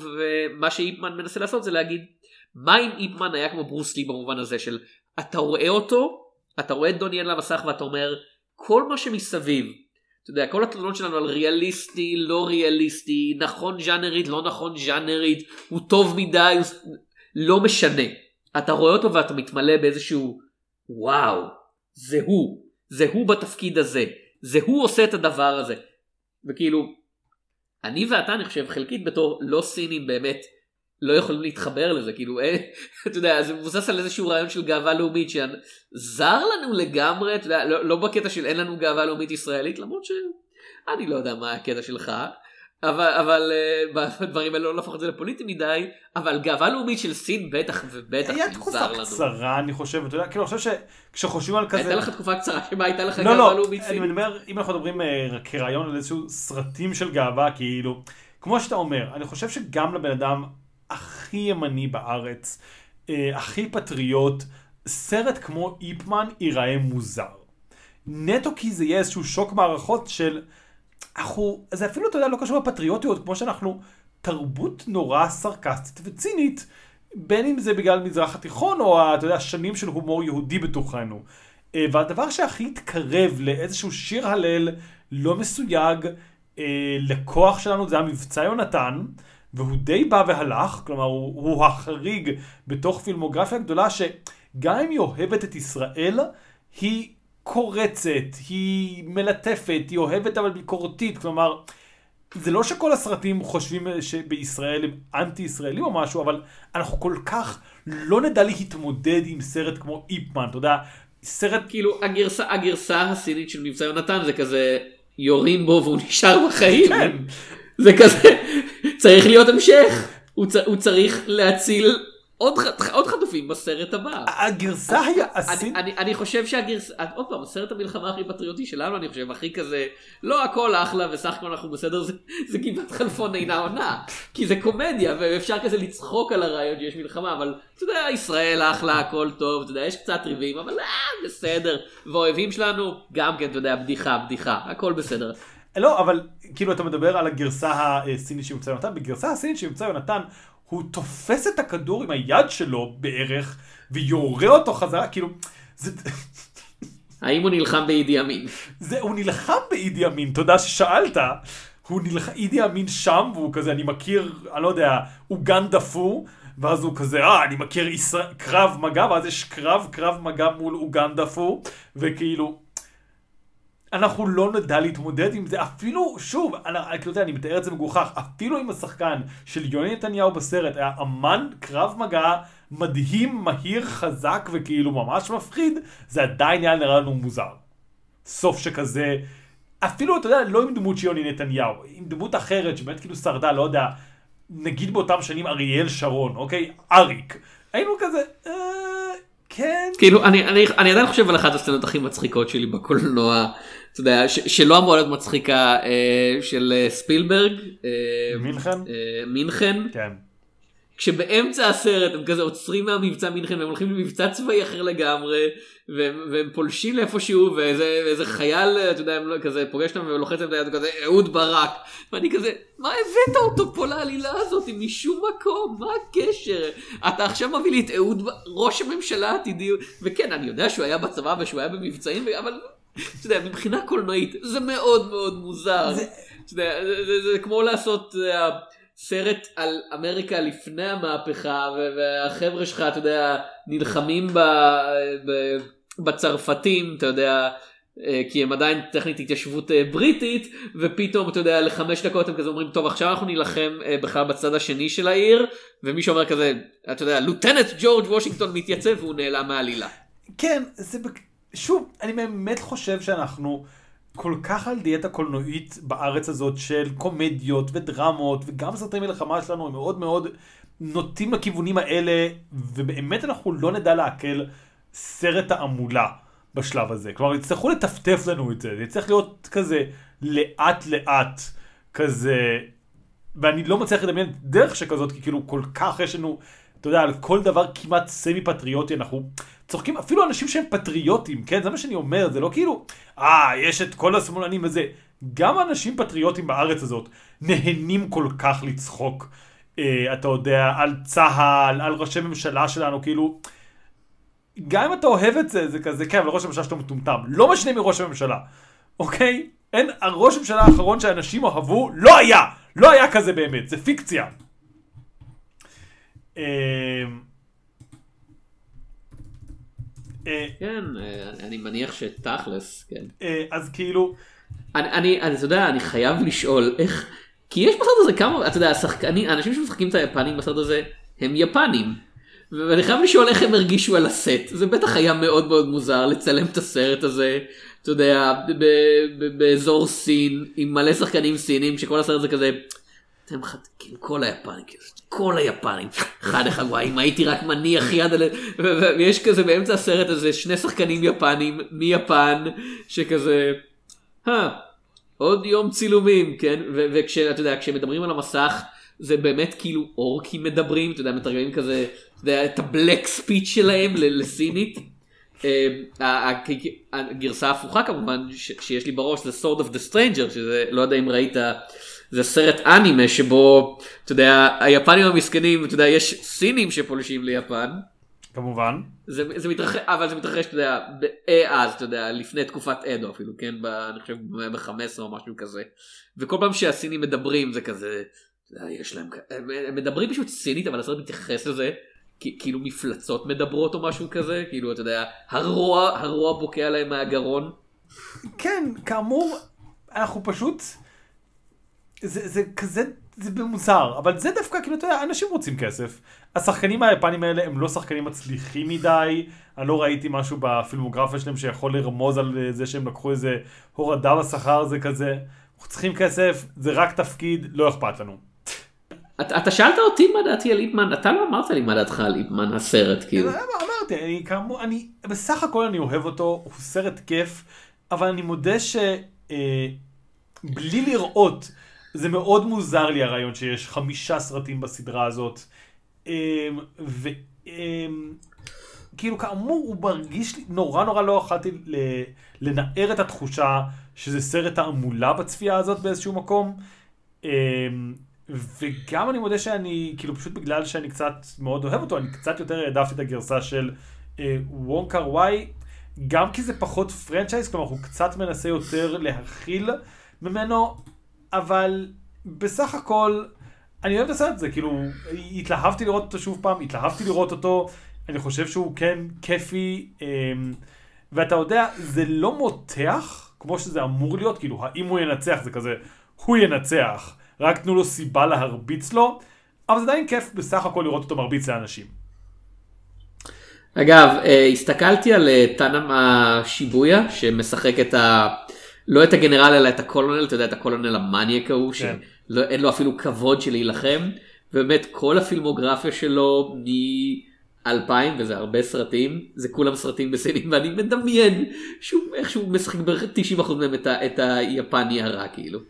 Speaker 2: ומה שאיפ מאן מנסה לעשות זה להגיד מה אם איפמן היה כמו ברוסלי במובן הזה של אתה רואה אותו אתה רואה את דוני ין למסך ואתה אומר כל מה שמסביב אתה יודע כל התלונות שלנו על ריאליסטי לא ריאליסטי נכון ז'אנרית לא נכון ז'אנרית הוא טוב מדי לא משנה. אתה רואה אותו ואתה מתמלא באיזשהו וואו, זה הוא. זה הוא בתפקיד הזה, זה הוא עושה את הדבר הזה. וכאילו, אני ואתה אני חושב חלקית בתור לא סינים באמת לא יכולים להתחבר לזה כאילו אה, אתה יודע זה מבוסס על איזשהו רעיון של גאווה לאומית שזר לנו לגמרי אתה יודע, לא, לא בקטע של אין לנו גאווה לאומית ישראלית למרות שאני לא יודע מה הקטע שלך אבל אבל uh, בדברים האלה לא להפוך את זה לפוליטי מדי אבל גאווה לאומית של סין בטח ובטח
Speaker 1: היה תקופה קצרה אני חושב אתה יודע כאילו אני חושב שכשחושבים על כזה
Speaker 2: הייתה לך תקופה קצרה שבה הייתה לך
Speaker 1: לא,
Speaker 2: גאווה
Speaker 1: לא,
Speaker 2: לאומית
Speaker 1: סין. אני אומר אם אנחנו מדברים uh, כרעיון על איזשהו סרטים של גאווה כאילו כמו שאתה אומר אני חושב שגם לבן אדם הכי ימני בארץ uh, הכי פטריוט סרט כמו איפמן ייראה מוזר. נטו כי זה יהיה איזשהו שוק מערכות של אנחנו, זה אפילו, אתה יודע, לא קשור לפטריוטיות, כמו שאנחנו תרבות נורא סרקסטית וצינית, בין אם זה בגלל מזרח התיכון, או, אתה יודע, שנים של הומור יהודי בתוכנו. אה, והדבר שהכי התקרב לאיזשהו שיר הלל לא מסויג אה, לכוח שלנו, זה המבצע יונתן, והוא די בא והלך, כלומר, הוא, הוא החריג בתוך פילמוגרפיה גדולה, שגם אם היא אוהבת את ישראל, היא קורצת, היא מלטפת, היא אוהבת אבל ביקורתית, כלומר, זה לא שכל הסרטים חושבים שבישראל הם אנטי ישראלים או משהו, אבל אנחנו כל כך לא נדע להתמודד עם סרט כמו איפמן, אתה יודע, סרט...
Speaker 2: כאילו הגרסה, הגרסה הסינית של מבצע יונתן זה כזה יורים בו והוא נשאר בחיים.
Speaker 1: כן.
Speaker 2: זה כזה, צריך להיות המשך, הוא, צ, הוא צריך להציל עוד, עוד חטופים בסרט הבא.
Speaker 1: הגרסה היה.
Speaker 2: אני, אני, אני חושב שהגרסה, עוד פעם, סרט המלחמה הכי פטריוטי שלנו, אני חושב, הכי כזה, לא הכל אחלה וסך הכל אנחנו בסדר, זה, זה כמעט חלפון אינה עונה. כי זה קומדיה, ואפשר כזה לצחוק על הרעיון שיש מלחמה, אבל אתה יודע, ישראל אחלה, הכל טוב, אתה יודע, יש קצת ריבים, אבל אה, בסדר. ואויבים שלנו, גם כן, אתה יודע, בדיחה, בדיחה, הכל בסדר.
Speaker 1: לא, אבל כאילו אתה מדבר על הגרסה הסינית שימצא יונתן, בגרסה הסינית שימצא יונתן, הוא תופס את הכדור עם היד שלו בערך, ויורה אותו חזרה, כאילו, זה...
Speaker 2: האם הוא נלחם באידי אמין?
Speaker 1: זה, הוא נלחם באידי אמין, תודה ששאלת. הוא נלחם, אידי אמין שם, והוא כזה, אני מכיר, אני לא יודע, אוגנדה פו, ואז הוא כזה, אה, אני מכיר ישראל, קרב מגע, ואז יש קרב, קרב מגע מול אוגנדה פו, וכאילו, אנחנו לא נדע להתמודד עם זה, אפילו, שוב, אני, אני, אני מתאר את זה מגוחך, אפילו אם השחקן של יוני נתניהו בסרט היה אמן קרב מגע מדהים, מהיר, חזק וכאילו ממש מפחיד, זה עדיין היה נראה לנו מוזר. סוף שכזה, אפילו, אתה יודע, לא עם דמות של יוני נתניהו, עם דמות אחרת שבאמת כאילו שרדה, לא יודע, נגיד באותם שנים אריאל שרון, אוקיי? אריק. היינו כזה, אה, כן.
Speaker 2: כאילו, אני, אני, אני עדיין חושב על אחת הסצנות הכי מצחיקות שלי בקולנוע. אתה יודע, שלא אמורה להיות מצחיקה אה, של אה, ספילברג.
Speaker 1: אה, מינכן?
Speaker 2: מינכן.
Speaker 1: כן.
Speaker 2: כשבאמצע הסרט הם כזה עוצרים מהמבצע מינכן והם הולכים למבצע צבאי אחר לגמרי והם, והם פולשים לאיפשהו ואיזה, ואיזה חייל אתה יודע לא, כזה פוגש אותם ולוחץ להם את היד כזה אהוד ברק ואני כזה מה הבאת אותו פה לעלילה הזאת משום מקום מה הקשר אתה עכשיו מביא לי את אהוד ראש הממשלה העתידי וכן אני יודע שהוא היה בצבא ושהוא היה במבצעים אבל אתה יודע, מבחינה קולנועית זה מאוד מאוד מוזר. זה... יודע, זה, זה, זה כמו לעשות סרט על אמריקה לפני המהפכה והחבר'ה שלך, אתה יודע, נלחמים ב, ב, בצרפתים, אתה יודע. אה, כי הם עדיין טכנית התיישבות אה, בריטית ופתאום אתה יודע לחמש דקות הם כזה אומרים טוב עכשיו אנחנו נילחם בכלל בצד השני של העיר ומישהו אומר כזה אתה יודע לוטנט ג'ורג' וושינגטון מתייצב והוא נעלם מהעלילה.
Speaker 1: כן זה שוב, אני באמת חושב שאנחנו כל כך על דיאטה קולנועית בארץ הזאת של קומדיות ודרמות, וגם סרטי מלחמה שלנו הם מאוד מאוד נוטים לכיוונים האלה, ובאמת אנחנו לא נדע לעכל סרט תעמולה בשלב הזה. כלומר, יצטרכו לטפטף לנו את זה, זה יצטרך להיות כזה לאט לאט, כזה, ואני לא מצליח לדמיין דרך שכזאת, כי כאילו כל כך יש לנו, אתה יודע, על כל דבר כמעט סמי פטריוטי, אנחנו... צוחקים אפילו אנשים שהם פטריוטים, כן? זה מה שאני אומר, זה לא כאילו, אה, יש את כל השמאלנים וזה. גם אנשים פטריוטים בארץ הזאת נהנים כל כך לצחוק, אה, אתה יודע, על צה"ל, על ראשי ממשלה שלנו, כאילו... גם אם אתה אוהב את זה, זה כזה, כן, אבל ראש הממשלה שלו מטומטם. לא משנה מראש הממשלה, אוקיי? אין, הראש הממשלה האחרון שאנשים אהבו, לא היה! לא היה כזה באמת, זה פיקציה. אה, אה,
Speaker 2: כן, אה, אני מניח שתכלס, כן.
Speaker 1: אה, אז כאילו,
Speaker 2: אני, אתה יודע, אני חייב לשאול איך, כי יש בסרט הזה כמה, אתה יודע, השחקנים, האנשים שמשחקים את היפנים בסרט הזה, הם יפנים. ואני חייב לשאול איך הם הרגישו על הסט. זה בטח היה מאוד מאוד מוזר לצלם את הסרט הזה, אתה יודע, באזור סין, עם מלא שחקנים סינים, שכל הסרט זה כזה, אתם חד... כאילו כל היפנים, כאילו, כל היפנים, אחד אחד, וואי, אם הייתי רק מניח יד על... ויש כזה באמצע הסרט הזה שני שחקנים יפנים מיפן, שכזה, אה, עוד יום צילומים, כן? וכשאתה יודע, כשמדברים על המסך, זה באמת כאילו אורקים מדברים, אתה יודע, מתרגמים כזה, אתה יודע, את הבלק ספיץ' שלהם לסינית. אה, הגרסה ההפוכה כמובן שיש לי בראש זה Sword of the Stranger שזה לא יודע אם ראית זה סרט אנימה שבו אתה יודע היפנים המסכנים אתה יודע יש סינים שפולשים ליפן.
Speaker 1: כמובן,
Speaker 2: זה, זה מתרחש אבל זה מתרחש אתה יודע ב- אז אתה יודע לפני תקופת אדו אפילו כן? ב, אני חושב ב-15 או משהו כזה. וכל פעם שהסינים מדברים זה כזה יש להם הם, מדברים פשוט סינית אבל הסרט מתייחס לזה כאילו מפלצות מדברות או משהו כזה כאילו אתה יודע הרוע הרוע בוקע להם מהגרון.
Speaker 1: כן, כאמור, אנחנו פשוט, זה, זה כזה, זה במוזר, אבל זה דווקא, כאילו, אתה יודע, אנשים רוצים כסף. השחקנים היפנים האלה הם לא שחקנים מצליחים מדי, אני לא ראיתי משהו בפילמוגרפיה שלהם שיכול לרמוז על אה, זה שהם לקחו איזה הורדה בשכר, זה כזה, אנחנו צריכים כסף, זה רק תפקיד, לא אכפת לנו.
Speaker 2: אתה, אתה שאלת אותי מה דעתי על איפמן אתה לא אמרת לי מה דעתך על איפמן הסרט כאילו.
Speaker 1: אבל אמרתי, אני כאמור, אני, בסך הכל אני אוהב אותו, הוא סרט כיף, אבל אני מודה שבלי אה, לראות, זה מאוד מוזר לי הרעיון שיש חמישה סרטים בסדרה הזאת. אה, ו... אה, כאילו כאמור הוא מרגיש לי, נורא נורא לא יכולתי ל- לנער את התחושה שזה סרט תעמולה בצפייה הזאת באיזשהו מקום. אה, וגם אני מודה שאני, כאילו פשוט בגלל שאני קצת מאוד אוהב אותו, אני קצת יותר העדפתי את הגרסה של אה, וונקר וואי, גם כי זה פחות פרנצ'ייז, כלומר הוא קצת מנסה יותר להכיל ממנו, אבל בסך הכל, אני אוהב את הסרט הזה, כאילו, התלהבתי לראות אותו שוב פעם, התלהבתי לראות אותו, אני חושב שהוא כן כיפי, אה, ואתה יודע, זה לא מותח, כמו שזה אמור להיות, כאילו, האם הוא ינצח זה כזה, הוא ינצח. רק תנו לו סיבה להרביץ לו, אבל זה עדיין כיף בסך הכל לראות אותו מרביץ לאנשים.
Speaker 2: אגב, אה, הסתכלתי על אה, טאנאמה שיבויה שמשחק את ה... לא את הגנרל אלא את הקולונל, אתה יודע, את הקולונל המניאק ההוא,
Speaker 1: כן.
Speaker 2: שאין לו אפילו כבוד של להילחם, ובאמת כל הפילמוגרפיה שלו מ-2000, וזה הרבה סרטים, זה כולם סרטים בסיניים, ואני מדמיין שהוא איכשהו משחק בערך 90% מהם את, ה- את היפני הרע כאילו.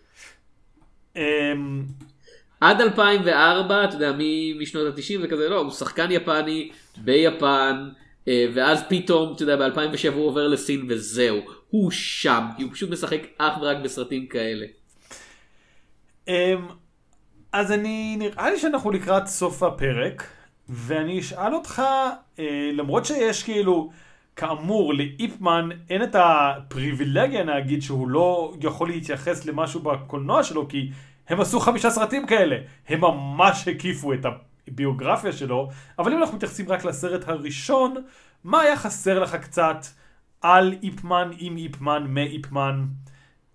Speaker 1: אמ,
Speaker 2: עד 2004, אתה יודע, מ- משנות ה-90 וכזה, לא, הוא שחקן יפני ביפן, אה, ואז פתאום, אתה יודע, ב-2007 הוא עובר לסין וזהו, הוא שם, כי הוא פשוט משחק אך ורק בסרטים כאלה.
Speaker 1: אמ, אז אני, נראה לי שאנחנו לקראת סוף הפרק, ואני אשאל אותך, אה, למרות שיש כאילו, כאמור, לאיפמן אין את הפריבילגיה נגיד שהוא לא יכול להתייחס למשהו בקולנוע שלו, כי הם עשו חמישה סרטים כאלה, הם ממש הקיפו את הביוגרפיה שלו, אבל אם אנחנו מתייחסים רק לסרט הראשון, מה היה חסר לך קצת על איפמן, עם איפמן, מאיפמן,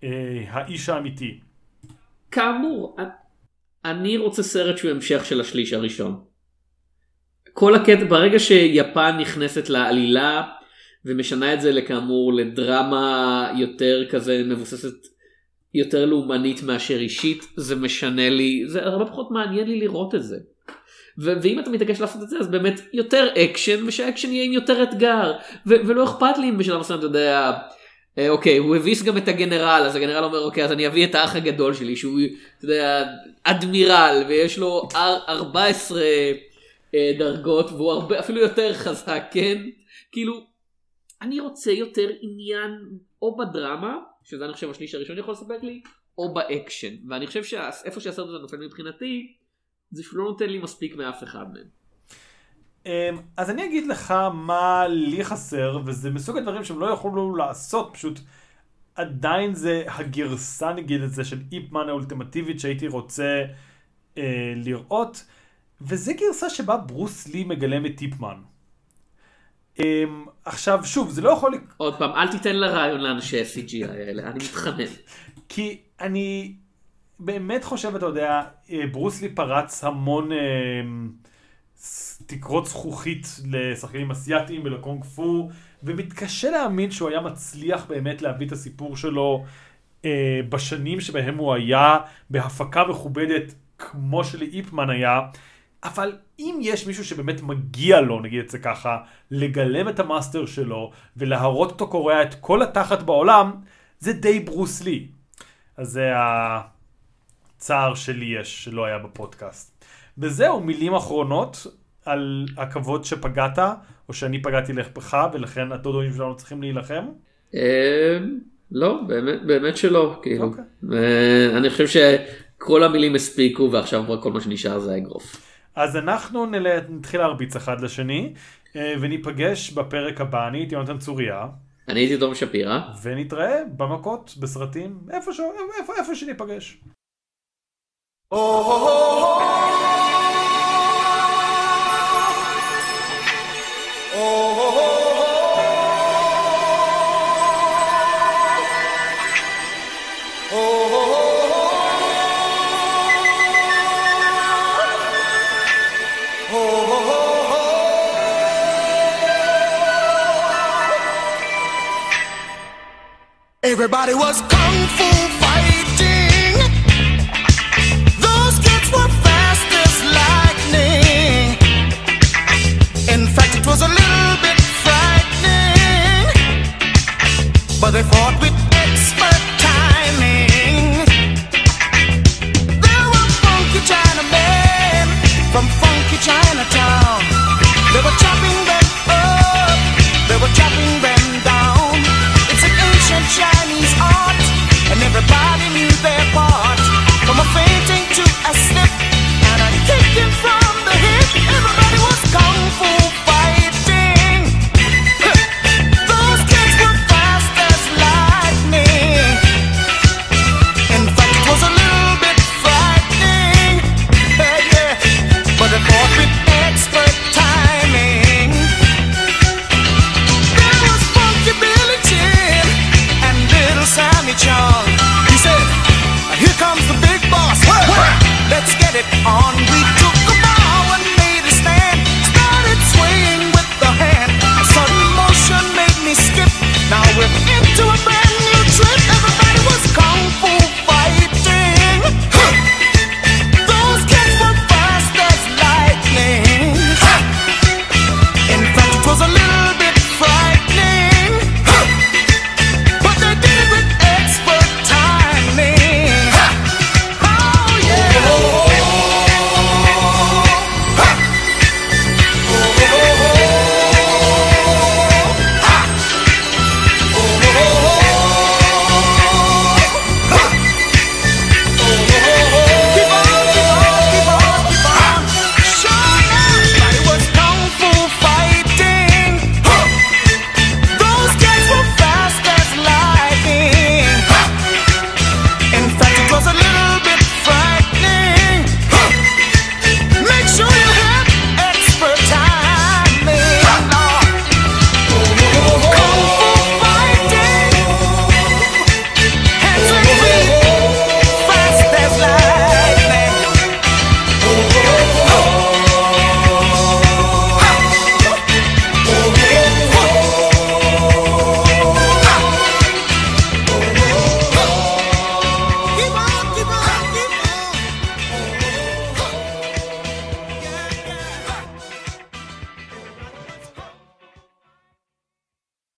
Speaker 1: אה, האיש האמיתי?
Speaker 2: כאמור, אני רוצה סרט שהוא המשך של השליש הראשון. כל הקטע, ברגע שיפן נכנסת לעלילה ומשנה את זה לכאמור לדרמה יותר כזה מבוססת יותר לאומנית מאשר אישית, זה משנה לי, זה הרבה פחות מעניין לי לראות את זה. ואם אתה מתעקש לעשות את זה אז באמת יותר אקשן ושהאקשן יהיה עם יותר אתגר. ולא אכפת לי אם בשלב מסוים אתה יודע אה, אוקיי הוא הביס גם את הגנרל אז הגנרל אומר אוקיי אז אני אביא את האח הגדול שלי שהוא אתה יודע אדמירל ויש לו אר- 14 אה, דרגות והוא הרבה אפילו יותר חזק כן? כאילו אני רוצה יותר עניין או בדרמה שזה אני חושב השליש הראשון יכול לספק לי או באקשן. ואני חושב שאיפה שהסרט הזה נופל מבחינתי זה שהוא לא נותן לי מספיק מאף אחד מהם.
Speaker 1: אמ, אז אני אגיד לך מה לי חסר, וזה מסוג הדברים שהם לא יכולו לעשות, פשוט עדיין זה הגרסה נגיד את זה של איפמן האולטימטיבית שהייתי רוצה אה, לראות, וזה גרסה שבה ברוס לי מגלם את איפמן. אמ, עכשיו, שוב, זה לא יכול...
Speaker 2: עוד פעם, אל תיתן לרעיון לאנשי ה-CGI האלה, אני מתחנן.
Speaker 1: כי אני באמת חושב, אתה יודע, אה, ברוסלי פרץ המון אה, תקרות זכוכית לשחקנים אסייתיים ולקונג פו, ומתקשה להאמין שהוא היה מצליח באמת להביא את הסיפור שלו אה, בשנים שבהם הוא היה בהפקה מכובדת כמו שלאיפמן היה. אבל אם יש מישהו שבאמת מגיע לו, נגיד את זה ככה, לגלם את המאסטר שלו ולהראות אותו קורע את כל התחת בעולם, זה די ברוס לי. אז זה הצער שלי יש שלא היה בפודקאסט. וזהו, מילים אחרונות על הכבוד שפגעת, או שאני פגעתי לך ולכן הדודואים שלנו צריכים להילחם.
Speaker 2: אה, לא, באמת, באמת שלא, כאילו.
Speaker 1: אוקיי.
Speaker 2: אה, אני חושב שכל המילים הספיקו ועכשיו כבר כל מה שנשאר זה האגרוף.
Speaker 1: אז אנחנו נל... נתחיל להרביץ אחד לשני, אה, וניפגש בפרק הבא, אני הייתי יונתן צוריה,
Speaker 2: אני הייתי תום שפירא.
Speaker 1: ונתראה במכות, בסרטים, איפה, ש... איפה, איפה שניפגש.
Speaker 3: Oh, oh, oh, oh, oh, Everybody was they fought with